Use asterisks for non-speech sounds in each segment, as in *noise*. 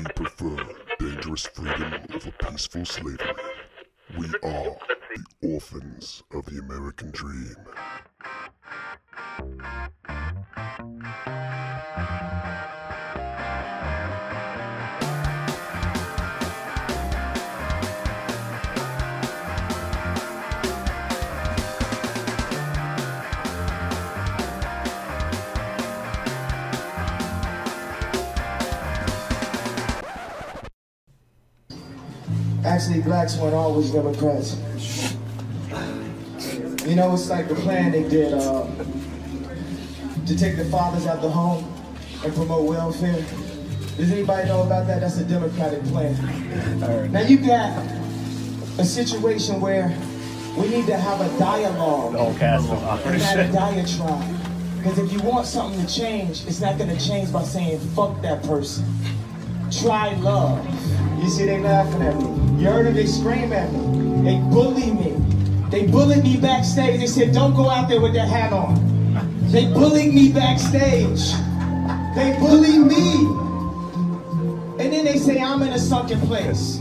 We prefer dangerous freedom over peaceful slavery. We are the orphans of the American dream. Blacks weren't always Democrats. You know, it's like the plan they did uh, to take the fathers out the home and promote welfare. Does anybody know about that? That's a Democratic plan. Now you got a situation where we need to have a dialogue. cast and not a diatribe. Because if you want something to change, it's not going to change by saying, fuck that person. Try love. You see, they laughing at me. You heard them, they scream at me. They bully me. They bullied me backstage. They said, don't go out there with that hat on. They bullied me backstage. They bully me. And then they say, I'm in a sunken place.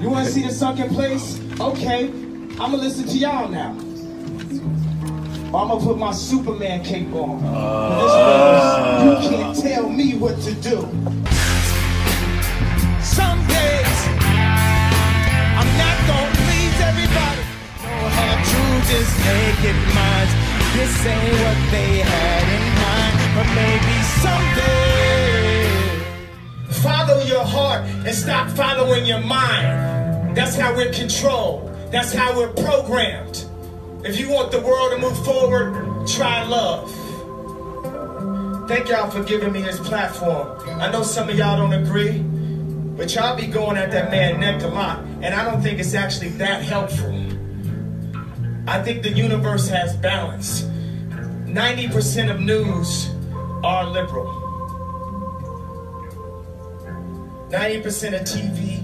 You want to see the sunken place? Okay. I'm going to listen to y'all now. I'm gonna put my Superman cape on. This you can't tell me what to do. Just naked minds. This ain't what they had in mind, but maybe someday. Follow your heart and stop following your mind. That's how we're controlled. That's how we're programmed. If you want the world to move forward, try love. Thank y'all for giving me this platform. I know some of y'all don't agree, but y'all be going at that man neck a lot, and I don't think it's actually that helpful. I think the universe has balance. 90% of news are liberal. 90% of TV,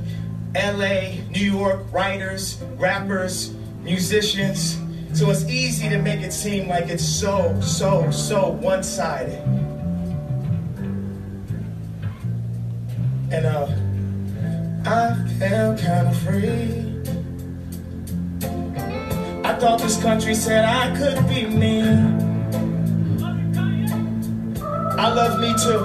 LA, New York, writers, rappers, musicians. So it's easy to make it seem like it's so, so, so one sided. And uh, I feel kind of free. I thought this country said I could be me. I love me too.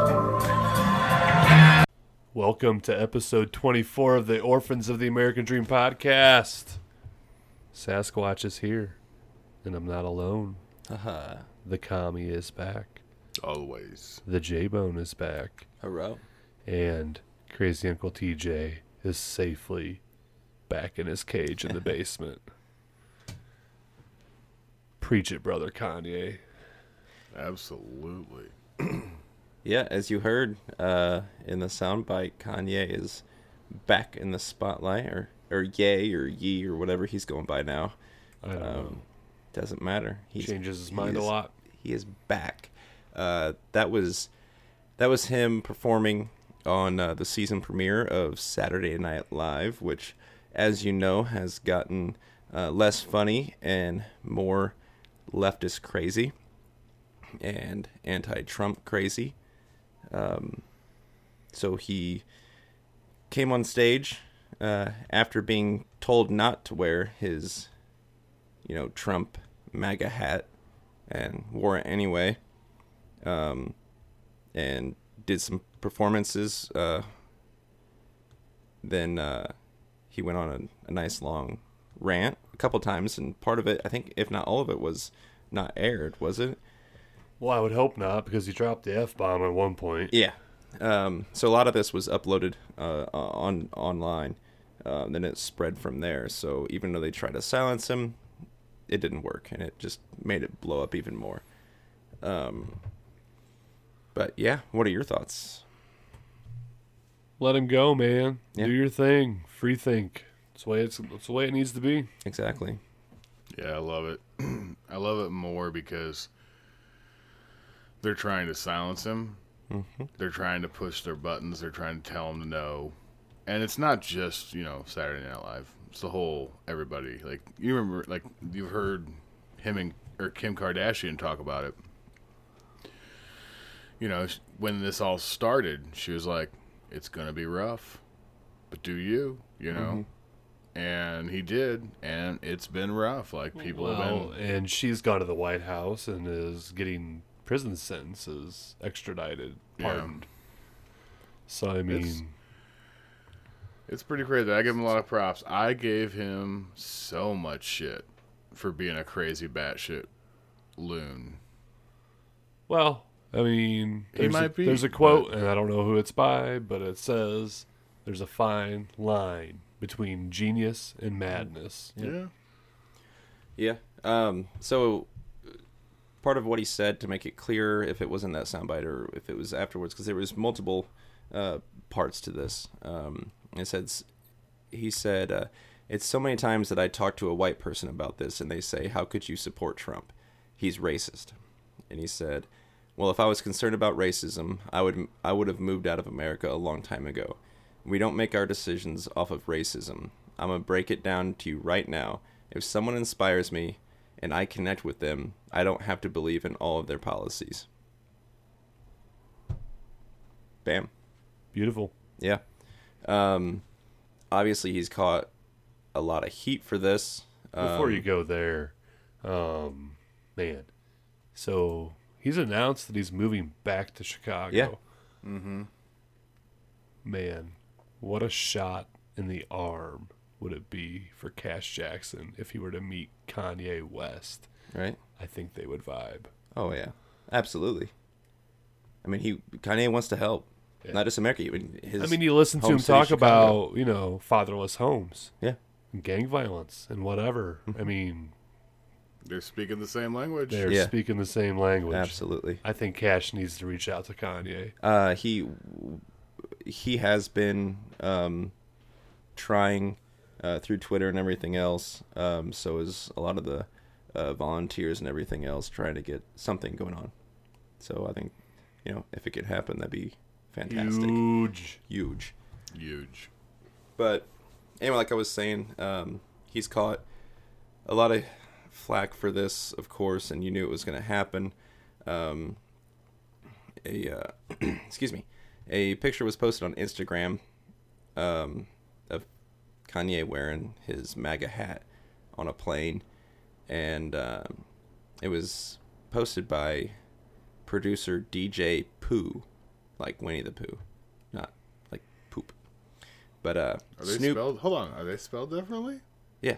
Welcome to episode 24 of the Orphans of the American Dream podcast. Sasquatch is here, and I'm not alone. Haha. The commie is back. Always. The J Bone is back. Hello. And Crazy Uncle TJ is safely back in his cage in the *laughs* basement. Preach it, brother Kanye. Absolutely. *clears throat* Yeah, as you heard uh, in the soundbite, Kanye is back in the spotlight, or or yay or ye or whatever he's going by now. I don't know. Doesn't matter. He Changes his he mind a lot. He is back. Uh, that was that was him performing on uh, the season premiere of Saturday Night Live, which, as you know, has gotten uh, less funny and more leftist crazy and anti-Trump crazy. Um, so he came on stage uh, after being told not to wear his, you know, Trump MAGA hat, and wore it anyway. Um, and did some performances. Uh, then uh, he went on a, a nice long rant a couple times, and part of it, I think, if not all of it, was not aired, was it? Well, I would hope not, because he dropped the F bomb at one point. Yeah. Um, so a lot of this was uploaded uh, on online. Uh, then it spread from there. So even though they tried to silence him, it didn't work, and it just made it blow up even more. Um, but yeah, what are your thoughts? Let him go, man. Yeah. Do your thing. Free think. That's the way it's. That's the way it needs to be. Exactly. Yeah, I love it. *clears throat* I love it more because they're trying to silence him. They're trying to push their buttons. They're trying to tell him to no. And it's not just, you know, Saturday Night Live. It's the whole everybody. Like you remember like you've heard him and or Kim Kardashian talk about it. You know, when this all started, she was like it's going to be rough, but do you, you know? Mm-hmm. And he did, and it's been rough. Like people have been. and she's gone to the White House and is getting prison sentences extradited, Yeah. pardoned. So I mean, It's- It's pretty crazy. I give him a lot of props. I gave him so much shit for being a crazy batshit loon. well, I mean, He might a, be, there's a quote, and I don't know who it's by, but it says, "There's a fine line between genius and madness." Yeah. Yeah. Um, so part of what he said to make it clear if it was in that soundbite or if it was afterwards, because there was multiple uh, parts to this. Um, it says he said uh, it's so many times that I talk to a white person about this, and they say, "How could you support Trump? He's racist." And he said, "Well, if I was concerned about racism, I would I would have moved out of America a long time ago. We don't make our decisions off of racism. I'm gonna break it down to you right now. If someone inspires me and I connect with them, I don't have to believe in all of their policies." Bam. Beautiful. Yeah. Um, obviously, he's caught a lot of heat for this. Before Um, you go there, um, man, so he's announced that he's moving back to Chicago. Yeah. Mm-hmm. Man, what a shot in the arm would it be for Kash Jackson if he were to meet Kanye West? right? I think they would vibe. Oh yeah, absolutely. I mean, he Kanye wants to help, Yeah. not just America. Even his. I mean, you listen to him talk Chicago. about, you know, fatherless homes, yeah, and gang violence, and whatever. Mm-hmm. I mean, They're speaking the same language. they're Yeah. speaking the same language. absolutely. I think Kash needs to reach out to Kanye. Uh, he he has been um, trying uh, through Twitter and everything else. Um, so is a lot of the uh, volunteers and everything else trying to get something going on. So I think you know if it could happen, that'd be fantastic, Huge. huge. Huge. But anyway, like I was saying, um, he's caught a lot of flack for this, of course, and you knew it was going to happen. Um, a uh, *clears throat* excuse me, a picture was posted on Instagram um, of Kanye wearing his MAGA hat on a plane, and um, it was posted by producer DJ Pooh, like Winnie the Pooh, not like poop. But uh, Are they Snoop, spelled? Hold on. Are they spelled differently? yeah,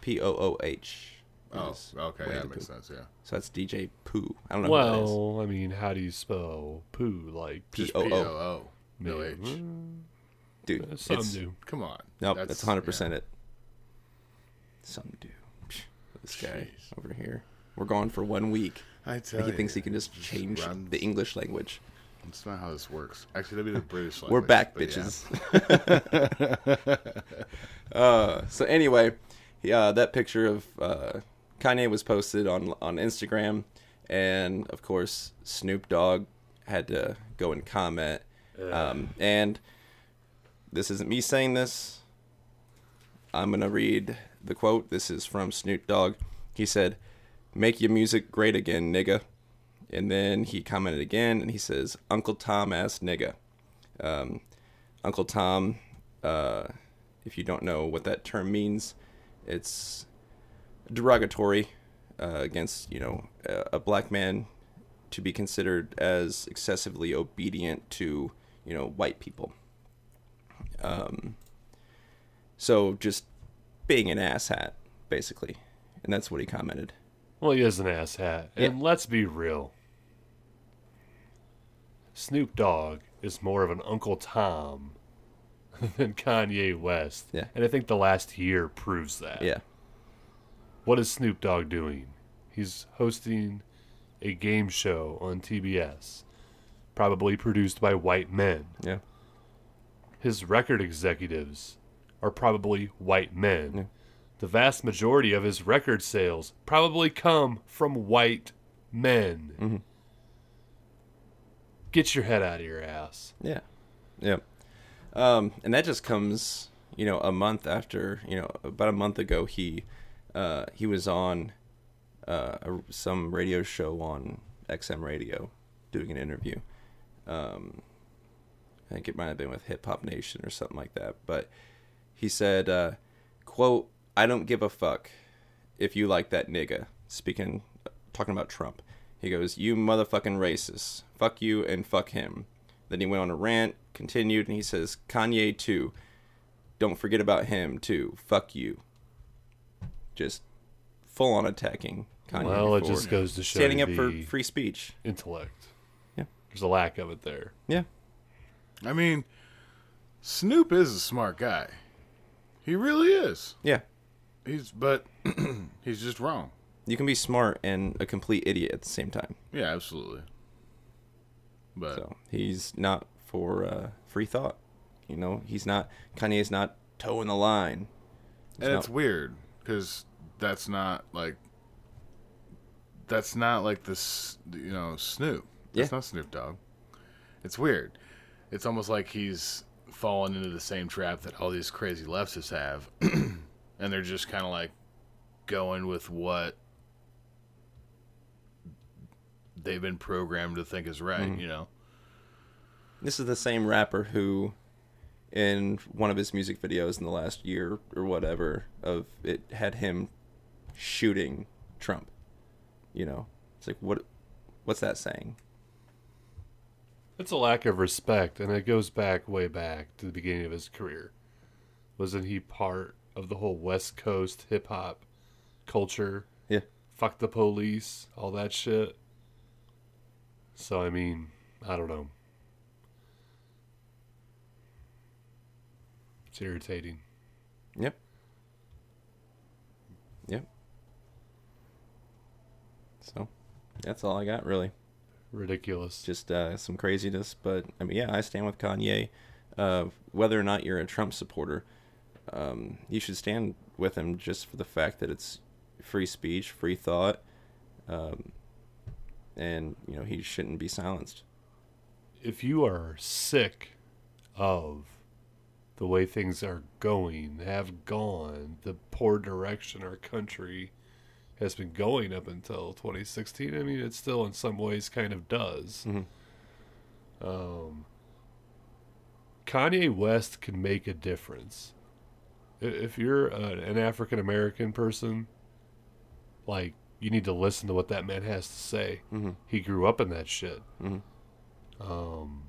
P O O H. Oh, okay. Yeah, that makes Pooh. sense. Yeah. So that's DJ Pooh. I don't know who that is. Well, I mean, how do you spell poo? Like, Just P-O-O. P O O. No H. Dude, Some do. Come on. Nope, that's, 100% it. Some do. This guy Jeez. over here. We're gone for one week. I tell He you, thinks he can just change runs- the English language. That's not how this works. Actually, that'd be the British language. We're back, but yeah. bitches. *laughs* *laughs* uh, so anyway, yeah, that picture of uh, Kanye was posted on on Instagram, and of course Snoop Dogg had to go and comment. Um, and this isn't me saying this. I'm gonna read the quote. This is from Snoop Dogg. He said, "Make your music great again, nigga." And then he commented again, and he says, "Uncle Tom ass nigga." Um, Uncle Tom, uh, if you don't know what that term means, it's derogatory uh, against you know a, a black man to be considered as excessively obedient to you know white people. Um, so just being an asshat, basically, and that's what he commented. Well, he is an ass hat. And let's be real. Snoop Dogg is more of an Uncle Tom *laughs* than Kanye West. Yeah. And I think the last year proves that. Yeah, What is Snoop Dogg doing? He's hosting a game show on TBS, probably produced by white men. yeah, His record executives are probably white men. Yeah. The vast majority of his record sales probably come from white men. Mhm. Get your head out of your ass. yeah, yeah. Um, and that just comes, you know, a month after, you know, about a month ago, he uh, he was on uh, a, some radio show on XM radio doing an interview. Um, I think it might have been with Hip Hop Nation or something like that. But he said, uh, "quote I don't give a fuck if you like that nigga." Speaking, talking about Trump, he goes, "You motherfucking racist. Fuck you and fuck him." Then he went on a rant, continued, and he says, "Kanye too. Don't forget about him too. Fuck you." Just full on attacking Kanye. well, it for just goes to show standing you up for free speech. intellect. Yeah. There's a lack of it there. Yeah. I mean, Snoop is a smart guy. He really is. Yeah. He's but *clears throat* he's just wrong. You can be smart and a complete idiot at the same time. Yeah, absolutely. But So he's not for uh, free thought. You know, he's not. Kanye's not toeing the line. and not- it's weird because that's not like that's not like this. You know, Snoop. That's Yeah. not Snoop Dogg. It's weird. It's almost like he's fallen into the same trap that all these crazy leftists have, *clears throat* and they're just kind of like going with what they've been programmed to think is right. Mm-hmm. You know. This is the same rapper who, in one of his music videos in the last year or whatever, of it had him shooting Trump. You know, it's like what, what's that saying? It's a lack of respect, and it goes back way back to the beginning of his career. Wasn't he part of the whole West Coast hip hop culture? Yeah. Fuck the police, all that shit. So I mean, I don't know. It's irritating. Yep. Yep. So, that's all I got really. Ridiculous. just uh, some craziness. But I mean, yeah, I stand with Kanye. Uh, whether or not you're a Trump supporter, um, you should stand with him just for the fact that it's free speech, free thought, um, and you know he shouldn't be silenced. if you are sick of the way things are going, have gone, the poor direction our country has been going up until 2016, I mean, it still in some ways kind of does. Mhm. Um, Kanye West can make a difference. If you're an African American person, like, you need to listen to what that man has to say. Mhm. He grew up in that shit Mhm. um,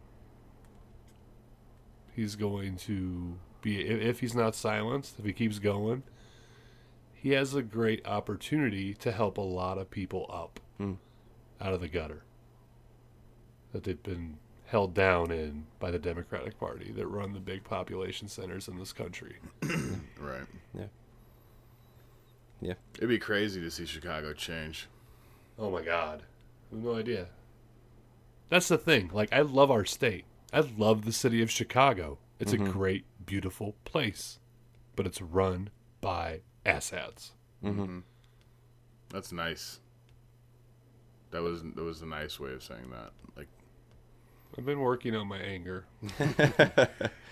he's going to be if he's not silenced if he keeps going he has a great opportunity to help a lot of people up Hmm. out of the gutter that they've been held down in by the democratic party that run the big population centers in this country *clears throat* Right. Yeah. Yeah. It'd be crazy to see Chicago change. oh my god I have no idea that's the thing like i love our state i love the city of chicago it's a great beautiful place but it's run by asshats Mm-hmm. That's nice. That was that was a nice way of saying that. Like i've been working on my anger *laughs* it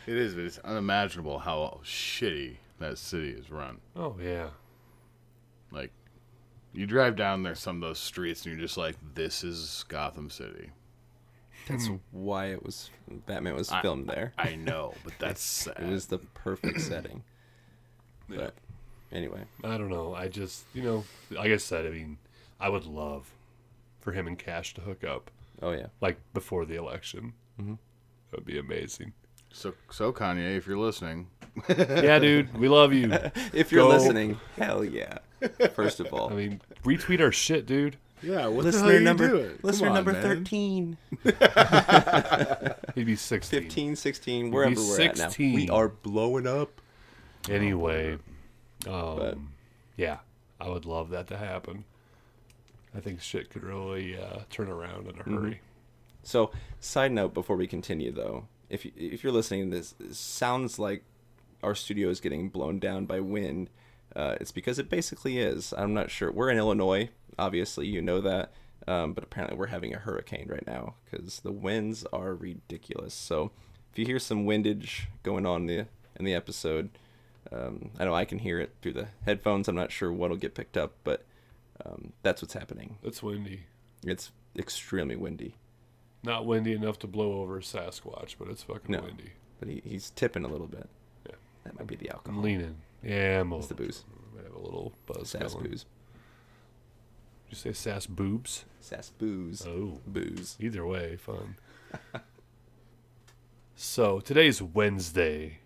is, but it's unimaginable how shitty that city is run. oh yeah Like you drive down there some of those streets and you're just like, this is Gotham City. That's why it was Batman was I- filmed there. I know, but that's sad. *laughs* It was the perfect *clears throat* setting. Yeah. But anyway, i don't know. I just you know like i said i mean i would love for him and Kash to hook up oh yeah, like before the election. Mhm. that would be amazing. So so Kanye, if you're listening, yeah dude. We love you. *laughs* If you're Go. listening, hell yeah. First of all, i mean retweet our shit dude. Yeah, what listener number listener number 13, he'd be 16 15, 16, wherever we're at now. 16. We are blowing up. Anyway, um, But- yeah, I would love that to happen. I think shit could really uh, turn around in a Mm-hmm. hurry. So, side note before we continue though, if you, if you're listening, this this sounds like our studio is getting blown down by wind. Uh, it's because it basically is. I'm not sure. We're in Illinois, obviously, you know that. Um, but apparently, we're having a hurricane right now because the winds are ridiculous. So, if you hear some windage going on in the in the episode, um, I know I can hear it through the headphones. I'm not sure what'll get picked up, but um, that's what's happening. It's windy. It's extremely windy. Not windy enough to blow over a Sasquatch, but it's fucking No. windy. But he, he's tipping a little bit. Yeah. That might be the I'm alcohol. leaning. Yeah, I'm It's the booze. I have a little buzz Sass going. booze. Did you say sass boobs? Sass booze. Oh. Booze. Either way, fun. *laughs* so today's Wednesday,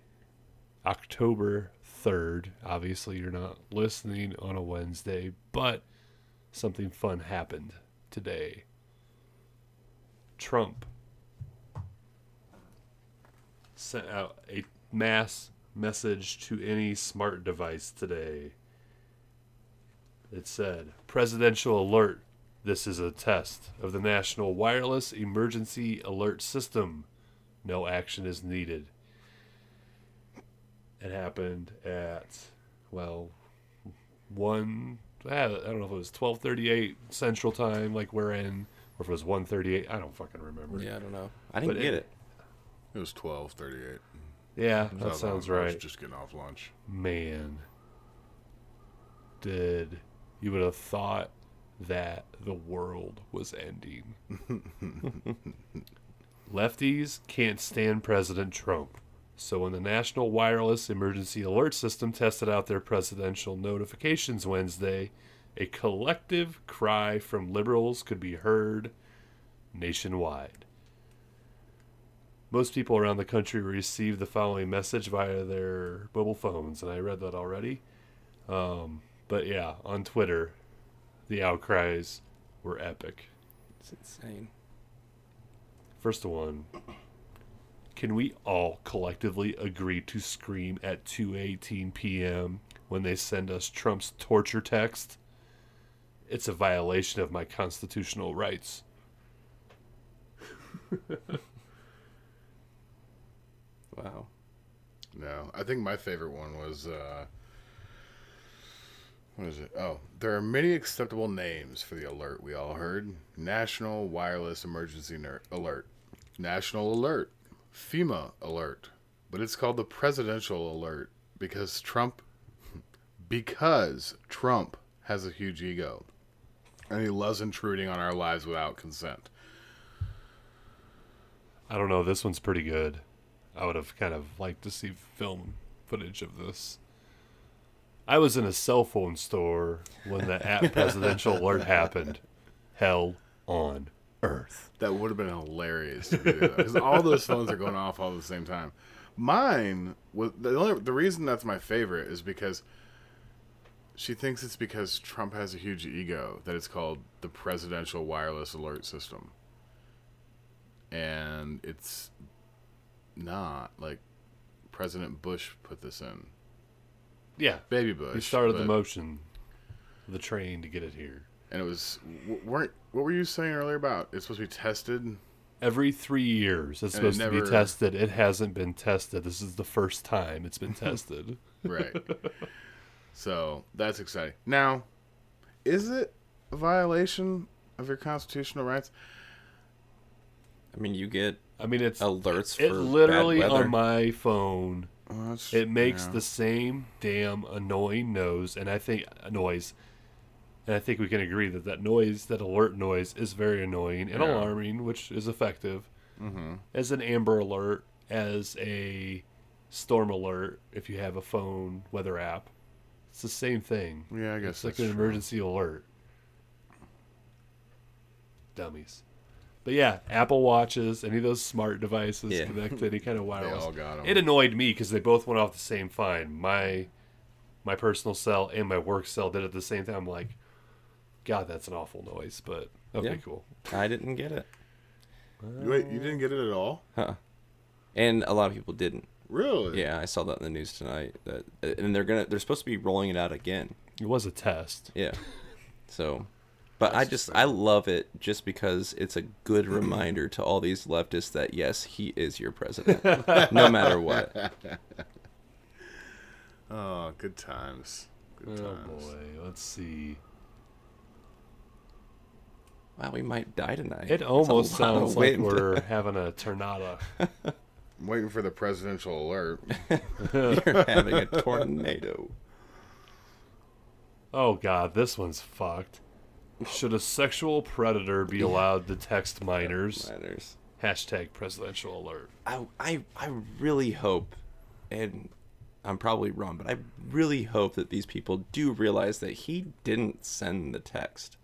October 3rd. Obviously, you're not listening on a Wednesday, but something fun happened today. Trump sent out a mass message to any smart device today. It said, Presidential alert. This is a test of the National Wireless Emergency Alert System. No action is needed. It happened at, well, 1, I don't know if it was 1238 Central Time, like we're in, or if it was 138. I don't fucking remember. Yeah, I don't know. I didn't But get it- it. It was twelve thirty-eight. Yeah, that sounds I was right. Just getting off lunch. Man, did you would have thought that the world was ending? *laughs* Lefties can't stand President Trump. So when the National Wireless Emergency Alert System tested out their presidential notifications Wednesday, a collective cry from liberals could be heard nationwide. Most people around the country received the following message via their mobile phones, and I read that already. Um, but yeah, on Twitter, the outcries were epic. It's insane. First one, can we all collectively agree to scream at 2:18 p.m. when they send us Trump's torture text? It's a violation of my constitutional rights. Wow. No, I think my favorite one was uh, what is it? Oh, there are many acceptable names for the alert we all heard: National Wireless Emergency Alert, National Alert, FEMA Alert, but it's called the Presidential Alert because Trump, *laughs* because Trump has a huge ego, and he loves intruding on our lives without consent. I don't know. This one's pretty good. I would have kind of liked to see film footage of this. I was in a cell phone store when the at *laughs* presidential alert happened. Hell on earth. That would have been hilarious to be there because all those phones are going off all at the same time. Mine was the only the reason that's my favorite is because she thinks it's because Trump has a huge ego that it's called the Presidential Wireless Alert System, and it's not like President Bush put this in. Yeah. Baby Bush. He started the motion, the train to get it here. And it was weren't what were you saying earlier about? It's supposed to be tested. Every three years, it's And it supposed to be tested. It hasn't been tested. This is the first time it's been *laughs* tested. Right. *laughs* so that's exciting. Now, is it a violation of your constitutional rights? I mean, you get I mean, it's alerts it for literally bad on my phone. Well, It makes yeah. the same damn annoying noise, and I think uh, noise, and I think we can agree that that noise, that alert noise, is very annoying and Yeah. alarming, which is effective Mm-hmm. as an Amber Alert, as a Storm Alert. If you have a phone weather app, it's the same thing. Yeah, I guess It's like that's an true. emergency alert. Dummies. But yeah, Apple Watches, any of those smart devices Yeah. connect to any kind of *laughs* wireless. all got 'em. It annoyed me because they both went off the same fine. My my personal cell and my work cell did it at the same time. I'm like, God, that's an awful noise. But okay, Yeah. cool. I didn't get it. Wait, you didn't get it at all? Huh. And a lot of people didn't. Really? Yeah, I saw that in the news tonight. That uh, and they're gonna they're supposed to be rolling it out again. It was a test. Yeah. So, but I just I love it just because it's a good reminder to all these leftists that yes, he is your president, *laughs* no matter what. *laughs* Oh, good times. Good Oh times. boy, let's see. Wow, we might die tonight. It almost sounds like wind. we're *laughs* having a tornado. I'm waiting for the presidential alert. *laughs* You're having a tornado. Oh god, this one's fucked. Should a sexual predator be allowed to text minors? Minors. Hashtag presidential alert. I, I, I really hope, and I'm probably wrong, but I really hope that these people do realize that he didn't send the text.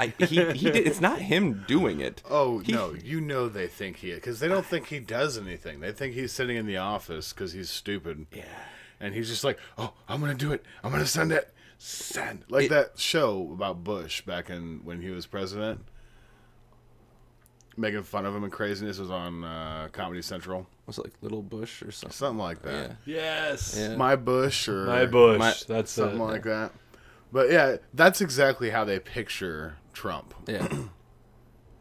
I, he, he did, it's not him doing it. *laughs* Oh He- no, you know they think he because they don't think he does anything. They think he's sitting in the office because he's stupid. Yeah. and he's just like, "Oh, I'm gonna do it. I'm gonna send it. Send." Like It- that show about Bush back in when he was president, making fun of him and craziness was on uh, Comedy Central, Was it like Little Bush or something? something like that. Yeah. Yes. Yeah. My Bush or My Bush. My- That's something it. like that. But yeah, that's exactly how they picture Trump. Yeah. *clears throat*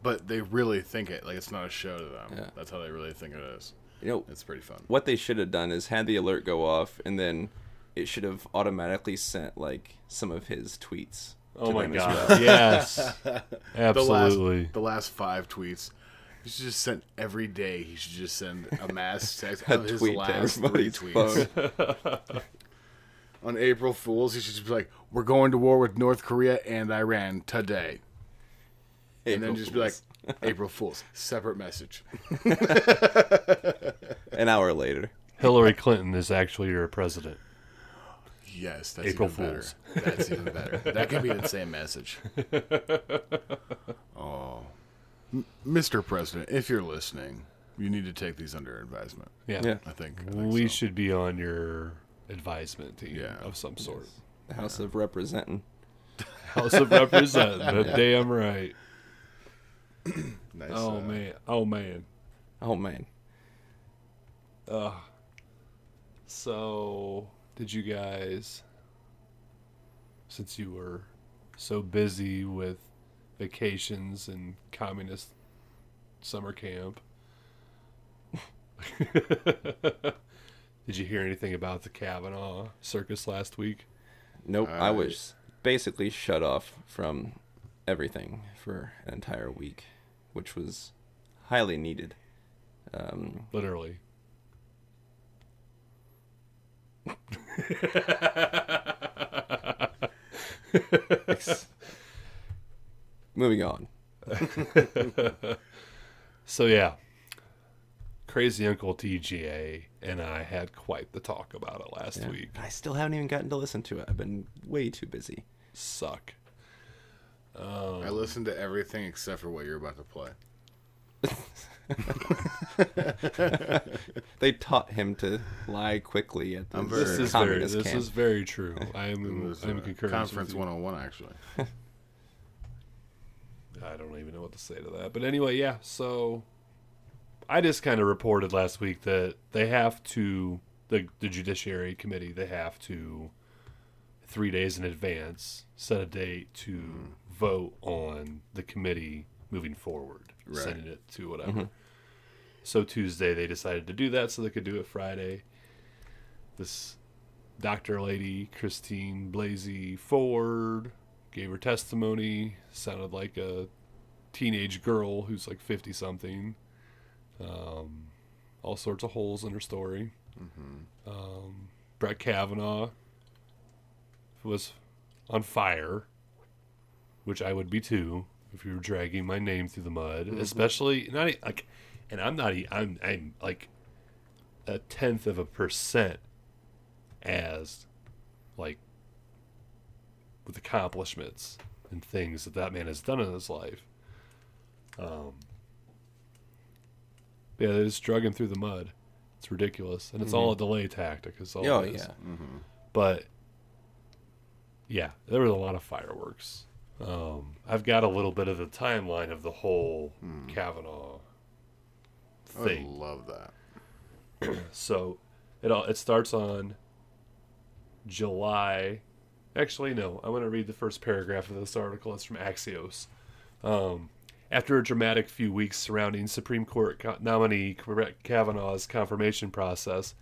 But they really think it like it's not a show to them. Yeah. That's how they really think it is. You know, It's pretty fun. what they should have done is had the alert go off, and then it should have automatically sent like some of his tweets. Oh my god. well. yes. *laughs* The Absolutely. last, the last five tweets. He should just send every day. He should just send a mass *laughs* text A of his tweet last three tweets. *laughs* On April Fools, he should just be like, "We're going to war with North Korea and Iran today," and then April just be like, *laughs* "April Fools." Separate message. *laughs* an hour later. Hillary Clinton is actually your president. Yes, that's April even Fools. better. That's even *laughs* better. That could be the same message. Oh, M- Mr. President, if you're listening, you need to take these under advisement. Yeah. Yeah. I think, I think We so. should be on your advisement team Yeah. of some sort. The House of Representing. *laughs* House of Representatives. *laughs* Damn right. Nice, Oh uh, man. Oh man. Oh man. Uh, so, did you guys, since you were so busy with vacations and communist summer camp, *laughs* did you hear anything about the Kavanaugh circus last week? Nope. I I- was basically shut off from everything for an entire week, which was highly needed. Um, Literally. *laughs* moving on. *laughs* So yeah, crazy Uncle TJ and I had quite the talk about it last Yeah. week. I still haven't even gotten to listen to it. I've been way too busy. Suck. I listened to everything except for what you're about to play. *laughs* They taught him to lie quickly at the This is very. communist This camp. is very true. *laughs* I am. It was I'm uh, concurrent. Conference 101, actually. *laughs* I don't even know what to say to that. But anyway, yeah. So I just kind of reported last week that they have to the the Judiciary Committee. They have to three days in advance set a date to Mm-hmm. vote on the committee moving forward, Right. sending it to whatever. So Tuesday they decided to do that so they could do it Friday. This doctor lady, Christine Blasey Ford, gave her testimony. Sounded like a teenage girl who's like 50 something. Um, all sorts of holes in her story. Um, Brett Kavanaugh was on fire, which I would be too if you were dragging my name through the mud, especially not like, and I'm not, I'm, I'm like a tenth of a percent as like with accomplishments and things that that man has done in his life. Um, yeah, they're just drug him through the mud. It's ridiculous, and it's all a delay tactic. It's all. Oh it yeah. But yeah, there was a lot of fireworks. Um, I've got a little bit of the timeline of the whole Kavanaugh I thing. love that. *clears throat* So it all it starts on July. Actually, no. I want to read the first paragraph of this article. It's from Axios. Um, after a dramatic few weeks surrounding Supreme Court nominee Kavanaugh's confirmation process,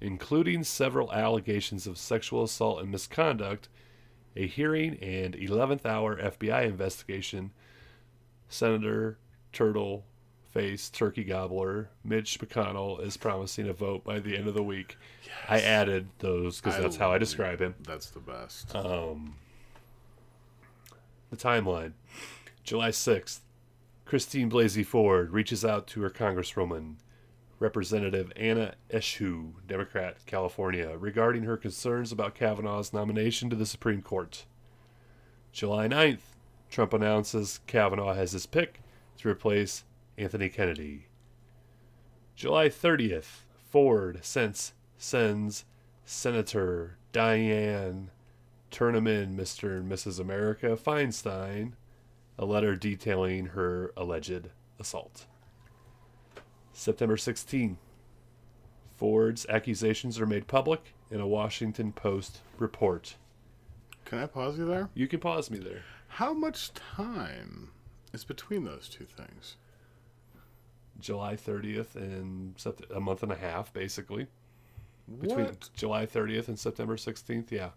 including several allegations of sexual assault and misconduct, a hearing and 11th hour FBI investigation, Senator Turtle Face Turkey Gobbler Mitch McConnell is promising a vote by the end of the week. I added those because that's how I describe him. That's the best. Um, The timeline July 6th, Christine Blasey Ford reaches out to her Congresswoman, Representative Anna Eshoo, Democrat, California, regarding her concerns about Kavanaugh's nomination to the Supreme Court. July 9th, Trump announces Kavanaugh has his pick to replace Anthony Kennedy. July 30th, Ford sends, sends Senator Diane Turnaman, Mr. and Mrs. America Feinstein, a letter detailing her alleged assault. September 16. Ford's accusations are made public in a Washington Post report. Can I pause you there? You can pause me there. How much time is between those two things? July 30th and sept- a month and a half, basically. Between What? July 30th and September 16th, yeah.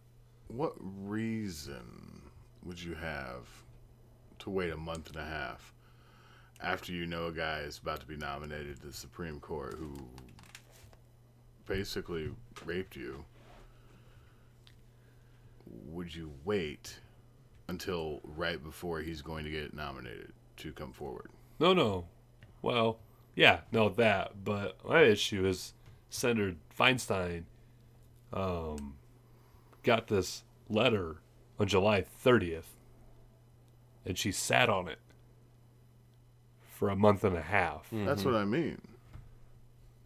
What reason would you have to wait a month and a half after you know a guy is about to be nominated to the Supreme Court who basically raped you? Would you wait until right before he's going to get nominated to come forward? No, no. Well, yeah, no, that. But my issue is Senator Feinstein um, got this letter on July 30th, and she sat on it for a month and a half. That's what I mean.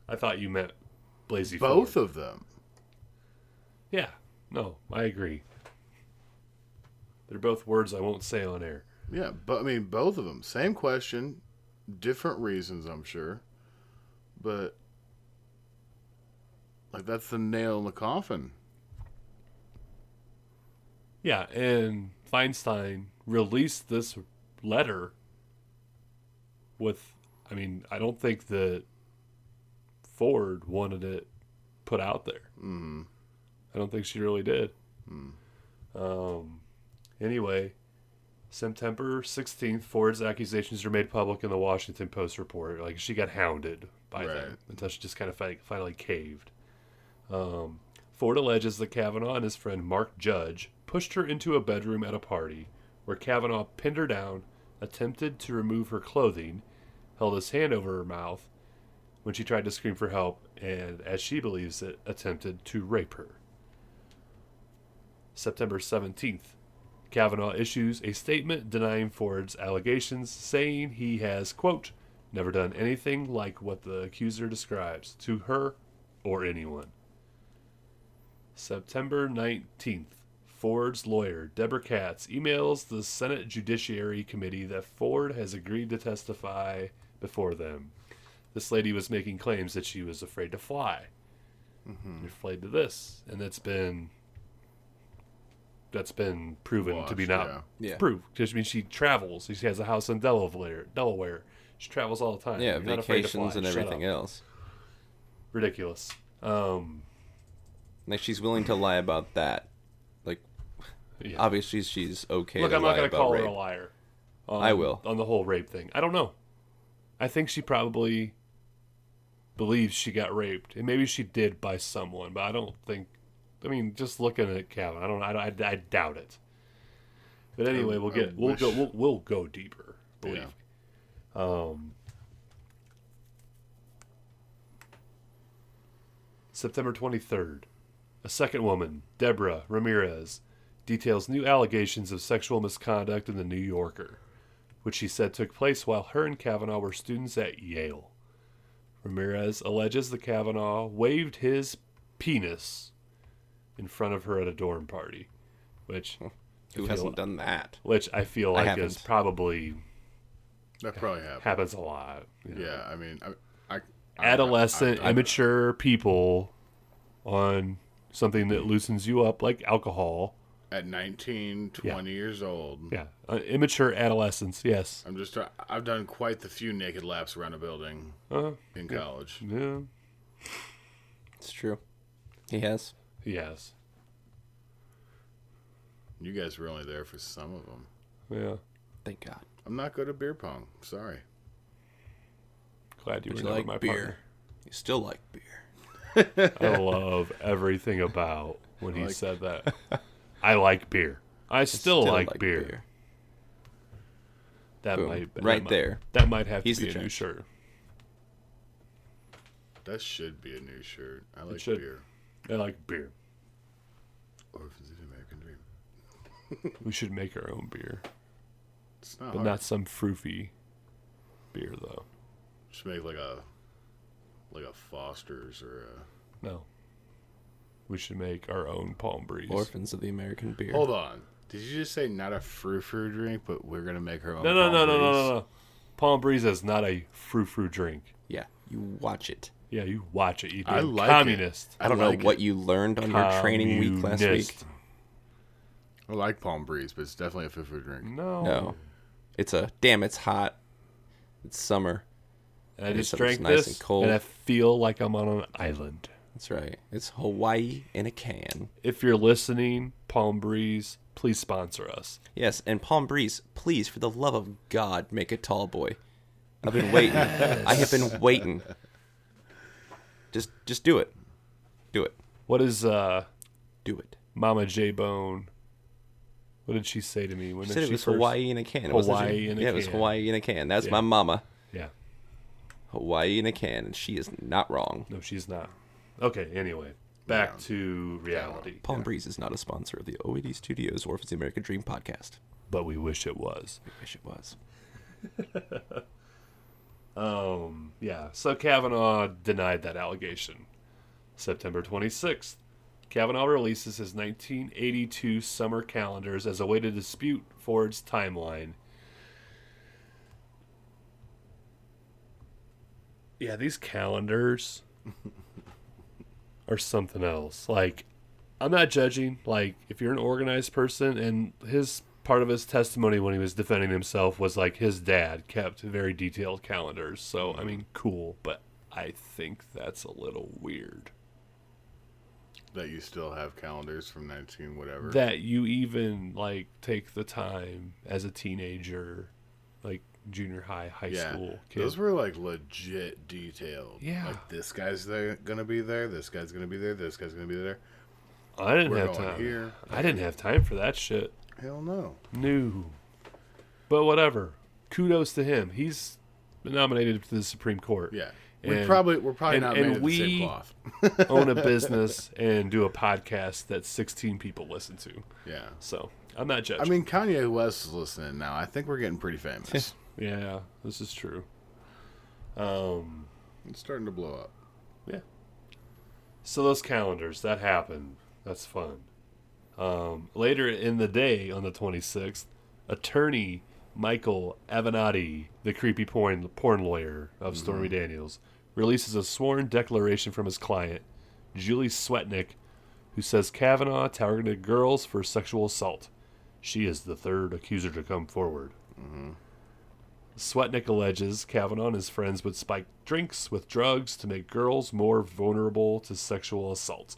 I thought you meant Blasey Both Ford. of them. Yeah, no, I agree. They're both words I won't say on air. Yeah, but I mean, both of them. Same question, different reasons, I'm sure. But, like, that's the nail in the coffin. Yeah, and Feinstein released this letter with, I mean, I don't think that Ford wanted it put out there. Mm. I don't think she really did. Um, anyway, September 16th, Ford's accusations are made public in the Washington Post report. Like, she got hounded by Right. them until she just kind of fi- finally caved. Um, Ford alleges that Kavanaugh and his friend Mark Judge pushed her into a bedroom at a party where Kavanaugh pinned her down, attempted to remove her clothing, held his hand over her mouth when she tried to scream for help, and, as she believes it, attempted to rape her. September 17th, Kavanaugh issues a statement denying Ford's allegations, saying he has, quote, never done anything like what the accuser describes to her or anyone. September 19th, Ford's lawyer, Debra Katz, emails the Senate Judiciary Committee that Ford has agreed to testify before them. This lady was making claims that she was afraid to fly. You're afraid to this. And that's been that's been proven to be not yeah. Yeah. proved. Just means she travels. She has a house in Delaware. Delaware. She travels all the time. Yeah, You're not afraid to vacations and everything else. Ridiculous. Um, Like she's willing to lie about that. Yeah. obviously she's okay. Look, I'm not going to call rape. her a liar. On, I will. on the whole rape thing. I don't know. I think she probably believes she got raped, and maybe she did by someone, but I don't think. I mean, just looking at Calvin, I don't. I, I, I doubt it. But anyway, we'll get. We'll go. We'll, we'll go deeper. Believe. Um. September 23rd. A second woman, Deborah Ramirez, details new allegations of sexual misconduct in the New Yorker, which she said took place while her and Kavanaugh were students at Yale. Ramirez alleges that Kavanaugh waved his penis in front of her at a dorm party, which I Who feel- hasn't done that? which I feel like haven't. is probably That probably happened. happens a lot. you know. Yeah, I mean, I, I, I adolescent, I- I- immature people on something that loosens you up, like alcohol. At 19, 20 years old. Yeah, uh, immature adolescence. Yes. I'm just. I've done quite the few naked laps around a building Uh, in college. yeah. It's true. He has. he has You guys were only there for some of them. Yeah. Thank God. I'm not good at beer pong. Sorry. Glad you But were you like my beer. partner. You still like beer. I love everything about when *laughs* he like- said that. *laughs* I like beer. I still, Still like, beer. That Boom. might that Right might- there. That might have He's to be a new shirt. That should be a new shirt. I like beer. I like beer. Orphans of the American Dream. *laughs* We should make our own beer, It's not but hard. not some froofy beer though. Just make like a like a Foster's or a. No. We should make our own Palm Breeze. Orphans of the American beer. Hold on. Did you just say not a frou frou drink, but we're gonna make our own? No, no, Palm no, no, no, Breeze? no, no. Palm Breeze is not a frou frou drink. Yeah, you watch it. Yeah, you watch it. You I damn like it. communist. I don't like know what it. you learned on your training week last week. I like Palm Breeze, but it's definitely a frou frou drink. No. No, it's a damn. It's hot. It's summer. And I just drank nice this, and cold. and I feel like I'm on an island. That's right. It's Hawaii in a can. If you're listening, Palm Breeze, please sponsor us. Yes, and Palm Breeze, please, for the love of God, make a tall boy. I've been waiting. *laughs* I have been waiting. Just, just do it. Do it. What is uh, Do it. Mama J Bone? What did she say to me when You said she it was first- Hawaii in a can. Hawaii in a yeah, it was can. Hawaii in a can. That's Yeah. my mama. Yeah. Hawaii in a can, and she is not wrong. No, she's not. Okay. Anyway, back Yeah. to reality. Palm Breeze is not a sponsor of the OED Studios Orphans of the American Dream podcast. But we wish it was. We wish it was. *laughs* Um, yeah. So Kavanaugh denied that allegation. September 26th, Kavanaugh releases his 1982 summer calendars as a way to dispute Ford's timeline. Yeah, these calendars *laughs* are something else. Like, I'm not judging. Like, if you're an organized person, and his part of his testimony when he was defending himself was like his dad kept very detailed calendars. So, I mean, cool, but I think that's a little weird. That you still have calendars from nineteen whatever. That you even like take the time as a teenager, junior high, high yeah, school kid. those were like legit detailed. Yeah. like this guy's there, gonna be there. This guy's gonna be there. This guy's gonna be there. I didn't We're have going time. here. I didn't have time for that shit. Hell no. No. But whatever. Kudos to him. He's nominated to the Supreme Court. Yeah, we And- probably we're probably and- not and made of the same we- cloth. *laughs* Own a business and do a podcast that 16 people listen to. yeah. So I'm not judging. I mean, Kanye West is listening now. I think we're getting pretty famous. *laughs* yeah, this is true. Um, it's starting to blow up. yeah. So those calendars that happened. That's fun. Um, later in the day, on the 26th, attorney Michael Avenatti, the creepy porn porn lawyer of Stormy Daniels, releases a sworn declaration from his client, Julie Swetnick, who says Kavanaugh targeted girls for sexual assault. She is the third accuser to come forward. Swetnick alleges Kavanaugh and his friends would spike drinks with drugs to make girls more vulnerable to sexual assault.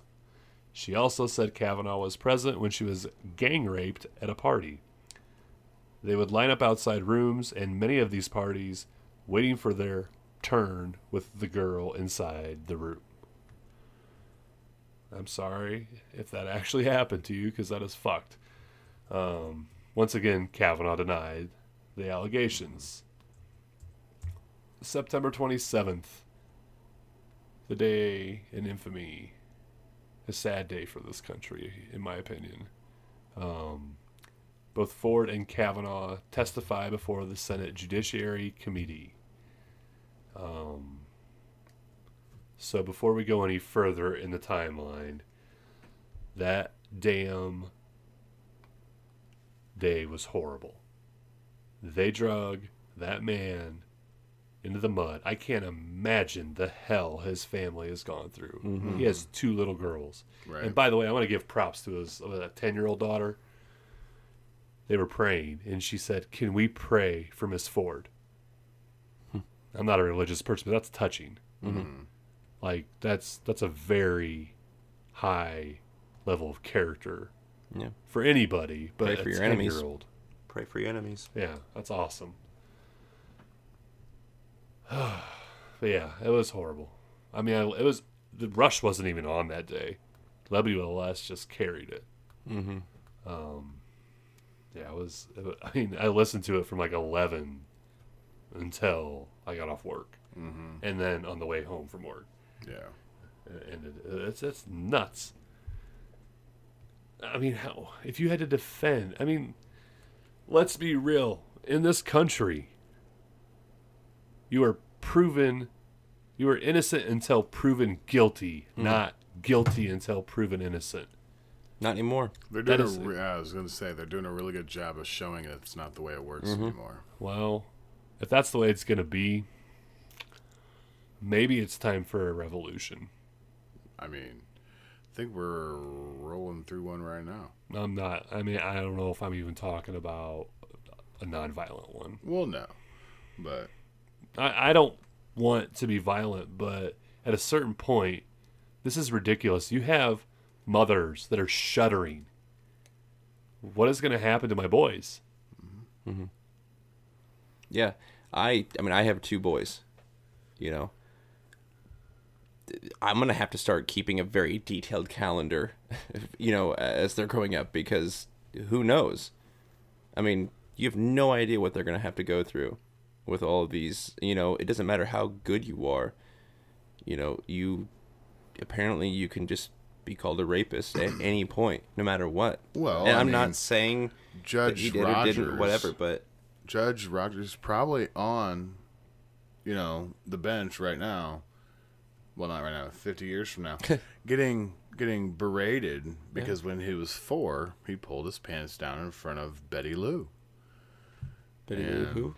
She also said Kavanaugh was present when she was gang raped at a party. They would line up outside rooms, and many of these parties waiting for their turn with the girl inside the room. I'm sorry if that actually *laughs* happened to you because that is fucked. Um, once again, Kavanaugh denied the allegations. September 27th, the day in infamy, a sad day for this country, in my opinion. Um, both Ford and Kavanaugh testify before the Senate Judiciary Committee. Um, so before we go any further in the timeline, that damn day was horrible. They drug that man into the mud. I can't imagine the hell his family has gone through. Mm-hmm. He has two little girls. Right. And by the way, I want to give props to his uh, 10 year old daughter. They were praying, and she said, Can we pray for Miss Ford? Hmm. I'm not a religious person, but that's touching. Mm-hmm. Mm-hmm. Like, that's that's a very high level of character Yeah. for anybody, but Pray a for your enemies. Pray for your enemies. Yeah, that's awesome. *sighs* but yeah, it was horrible. I mean, I, it was the rush wasn't even on that day. WLS just carried it. Mm-hmm. Um, Yeah, it was. *laughs* I mean, I listened to it from like eleven until I got off work, mm-hmm. and then on the way home from work. Yeah. and it, it's it's nuts. I mean, how if you had to defend? I mean, let's be real. In this country, you are proven, you are innocent until proven guilty, not guilty until proven innocent. Not anymore. They're doing is- a re- I was going to say they're doing a really good job of showing it's not the way it works Mm-hmm. anymore. Well, if that's the way it's going to be, maybe it's time for a revolution. I mean, I think we're rolling through one right now. I'm not. I mean, I don't know if I'm even talking about a nonviolent one. Well, no, but I, I don't want to be violent, but at a certain point, this is ridiculous. You have mothers that are shuddering. What is going to happen to my boys? Mm-hmm. Yeah, I I mean I have two boys. You know, I'm gonna have to start keeping a very detailed calendar. *laughs* You know, as they're growing up because who knows? I mean, you have no idea what they're gonna have to go through with all of these. You know, it doesn't matter how good you are. You know, you apparently you can just be called a rapist at any point, no matter what. Well, and I I'm mean, not saying that Judge he did or Rogers, didn't, whatever, but Judge Rogers probably on, you know, the bench right now. Well, not right now. Fifty years from now, *laughs* getting getting berated because when he was four, he pulled his pants down in front of Betty Lou. Betty Lou who?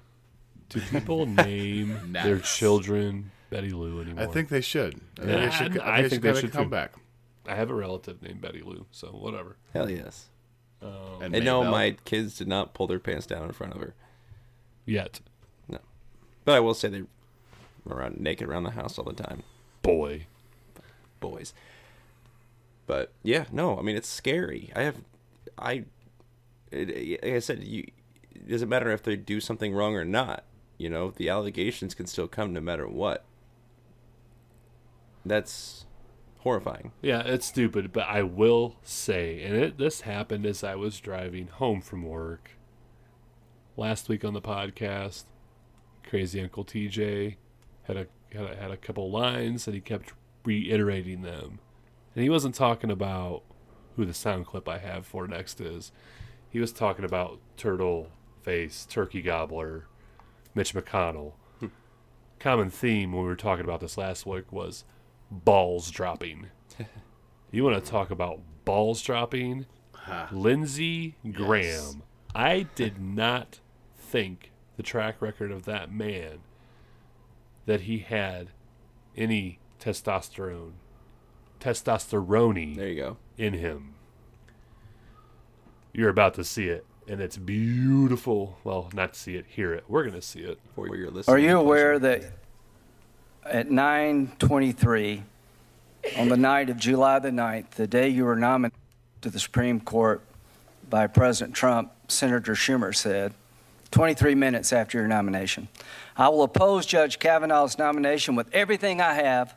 Do people name *laughs* their children Betty Lou anymore? I think they should. I think Yeah, they should. I I think, think they they should should come too. back. I have a relative named Betty Lou, so whatever. Hell yes. Um, and And no, my kids did not pull their pants down in front of her. Yet, No. But I will say they run around naked around the house all the time, boy. boys. But yeah, no, I mean it's scary. I have, I, it, like I said, you. It doesn't matter if they do something wrong or not. You know, the allegations can still come no matter what. That's horrifying. Yeah, it's stupid, but I will say, and it this happened as I was driving home from work last week on the podcast. Crazy Uncle TJ had a had a, had a couple lines, and he kept reiterating them. And he wasn't talking about who the sound clip I have for next is. He was talking about Turtle Face, Turkey Gobbler, Mitch McConnell. Common theme when we were talking about this last week was balls dropping. *laughs* you want to talk about balls dropping? Lindsey Graham. I *laughs* did not think the track record of that man that he had any testosterone, testosterone There you go. in him. You're about to see it, and it's beautiful. Well, not see it, hear it. We're gonna see it. For your listening. Are you aware that at 9:23 on the night of July the 9th, the day you were nominated to the Supreme Court by President Trump, Senator Schumer said, 23 minutes after your nomination, I will oppose Judge Kavanaugh's nomination with everything I have.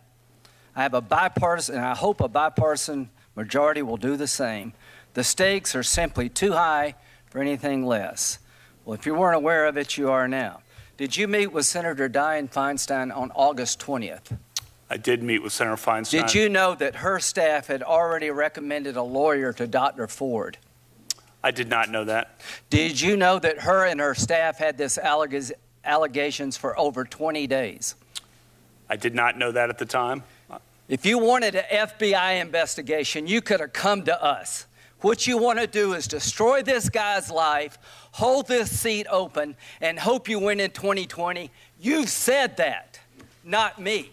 I have a bipartisan, and I hope a bipartisan majority will do the same. The stakes are simply too high for anything less. Well, if you weren't aware of it, you are now. Did you meet with Senator Dianne Feinstein on August 20th? I did meet with Senator Feinstein. Did you know that her staff had already recommended a lawyer to Dr. Ford? I did not know that. Did you know that her and her staff had this alleg- allegations for over 20 days? I did not know that at the time. If you wanted an FBI investigation, you could have come to us. What you want to do is destroy this guy's life, hold this seat open, and hope you win in 2020. You've said that, not me.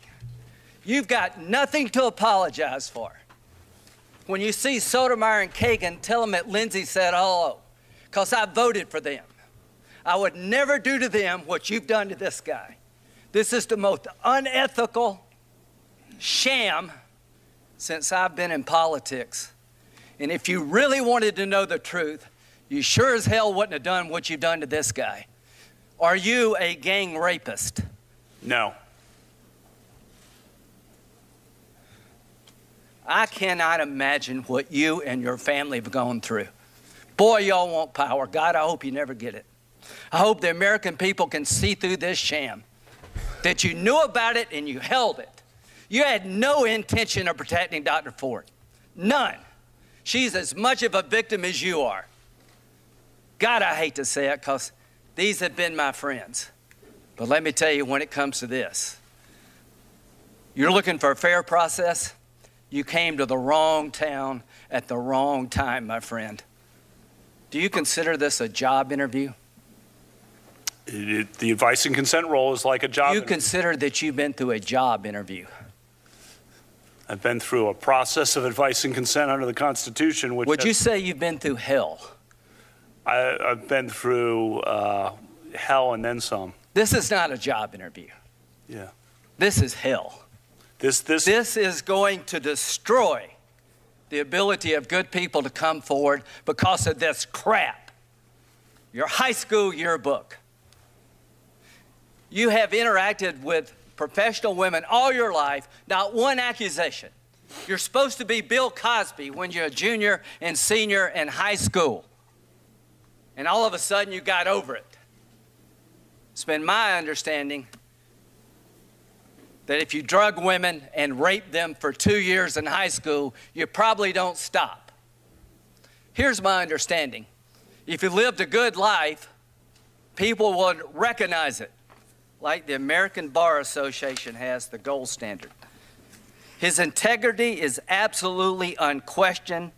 You've got nothing to apologize for. When you see Sotomayor and Kagan, tell them that Lindsey said hello, because I voted for them. I would never do to them what you've done to this guy. This is the most unethical sham since I've been in politics. And if you really wanted to know the truth, you sure as hell wouldn't have done what you've done to this guy. Are you a gang rapist? No. I cannot imagine what you and your family have gone through. Boy, y'all want power. God, I hope you never get it. I hope the American people can see through this sham that you knew about it and you held it. You had no intention of protecting Dr. Ford. None. She's as much of a victim as you are. God, I hate to say it because these have been my friends. But let me tell you, when it comes to this, you're looking for a fair process, you came to the wrong town at the wrong time, my friend. Do you consider this a job interview? It, it, the advice and consent role is like a job. You interview. consider that you've been through a job interview. I've been through a process of advice and consent under the Constitution, which Would has- you say you've been through hell? I, I've been through uh, hell and then some. This is not a job interview. Yeah. This is hell. This this This is going to destroy the ability of good people to come forward because of this crap. Your high school yearbook. You have interacted with professional women all your life, not one accusation. You're supposed to be Bill Cosby when you're a junior and senior in high school. And all of a sudden you got over it. It's been my understanding that if you drug women and rape them for two years in high school, you probably don't stop. Here's my understanding if you lived a good life, people would recognize it, like the American Bar Association has the gold standard. His integrity is absolutely unquestioned.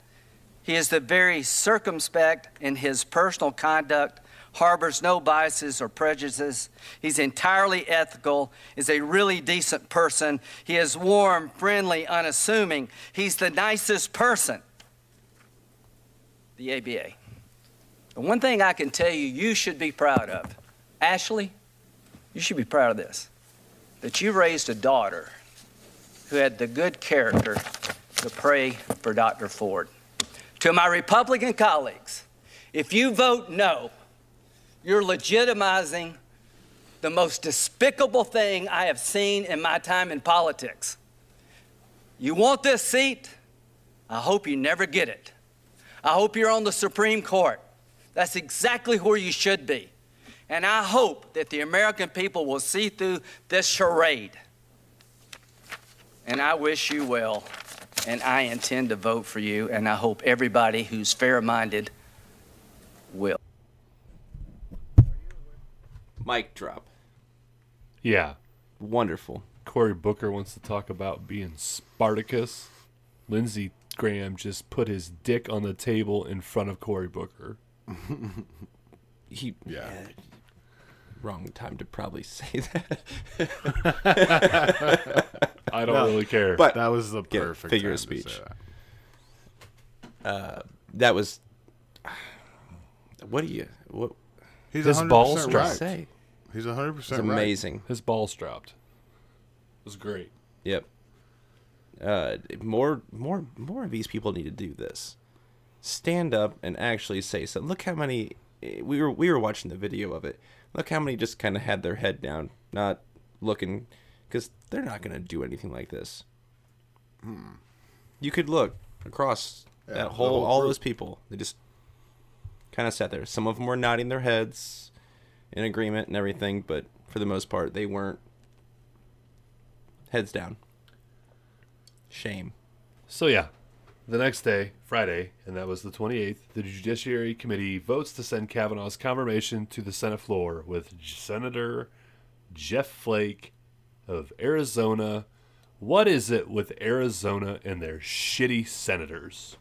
He is the very circumspect in his personal conduct, harbors no biases or prejudices. He's entirely ethical, is a really decent person. He is warm, friendly, unassuming. He's the nicest person. The ABA. The one thing I can tell you you should be proud of, Ashley, you should be proud of this that you raised a daughter who had the good character to pray for Dr. Ford. To my Republican colleagues, if you vote no, you're legitimizing the most despicable thing I have seen in my time in politics. You want this seat? I hope you never get it. I hope you're on the Supreme Court. That's exactly where you should be. And I hope that the American people will see through this charade. And I wish you well, and I intend to vote for you, and I hope everybody who's fair minded will. Mic drop. Yeah. Wonderful. Cory Booker wants to talk about being Spartacus. Lindsey Graham just put his dick on the table in front of Cory Booker. *laughs* He Yeah. Wrong time to probably *laughs* say that. I don't No, really care. But That was the Get it. perfect Figure time of to say speech. that. that was. *sighs* What do you what He's His balls do right. dropped. say? He's 100% It's right. amazing. his balls dropped. It was great. Yep. Uh, more, more, more of these people need to do this. Stand up and actually say so. Look how many eh, we were. We were watching the video of it. Look how many just kind of had their head down, not looking, because they're not going to do anything like this. Hmm. You could look across Yeah, that whole, whole all those people. They just kind of sat there. Some of them were nodding their heads in agreement and everything, but for the most part, they weren't heads down. Shame. So yeah, the next day, Friday, and that was the 28th, the Judiciary Committee votes to send Kavanaugh's confirmation to the Senate floor with Senator Jeff Flake of Arizona. What is it with Arizona and their shitty senators?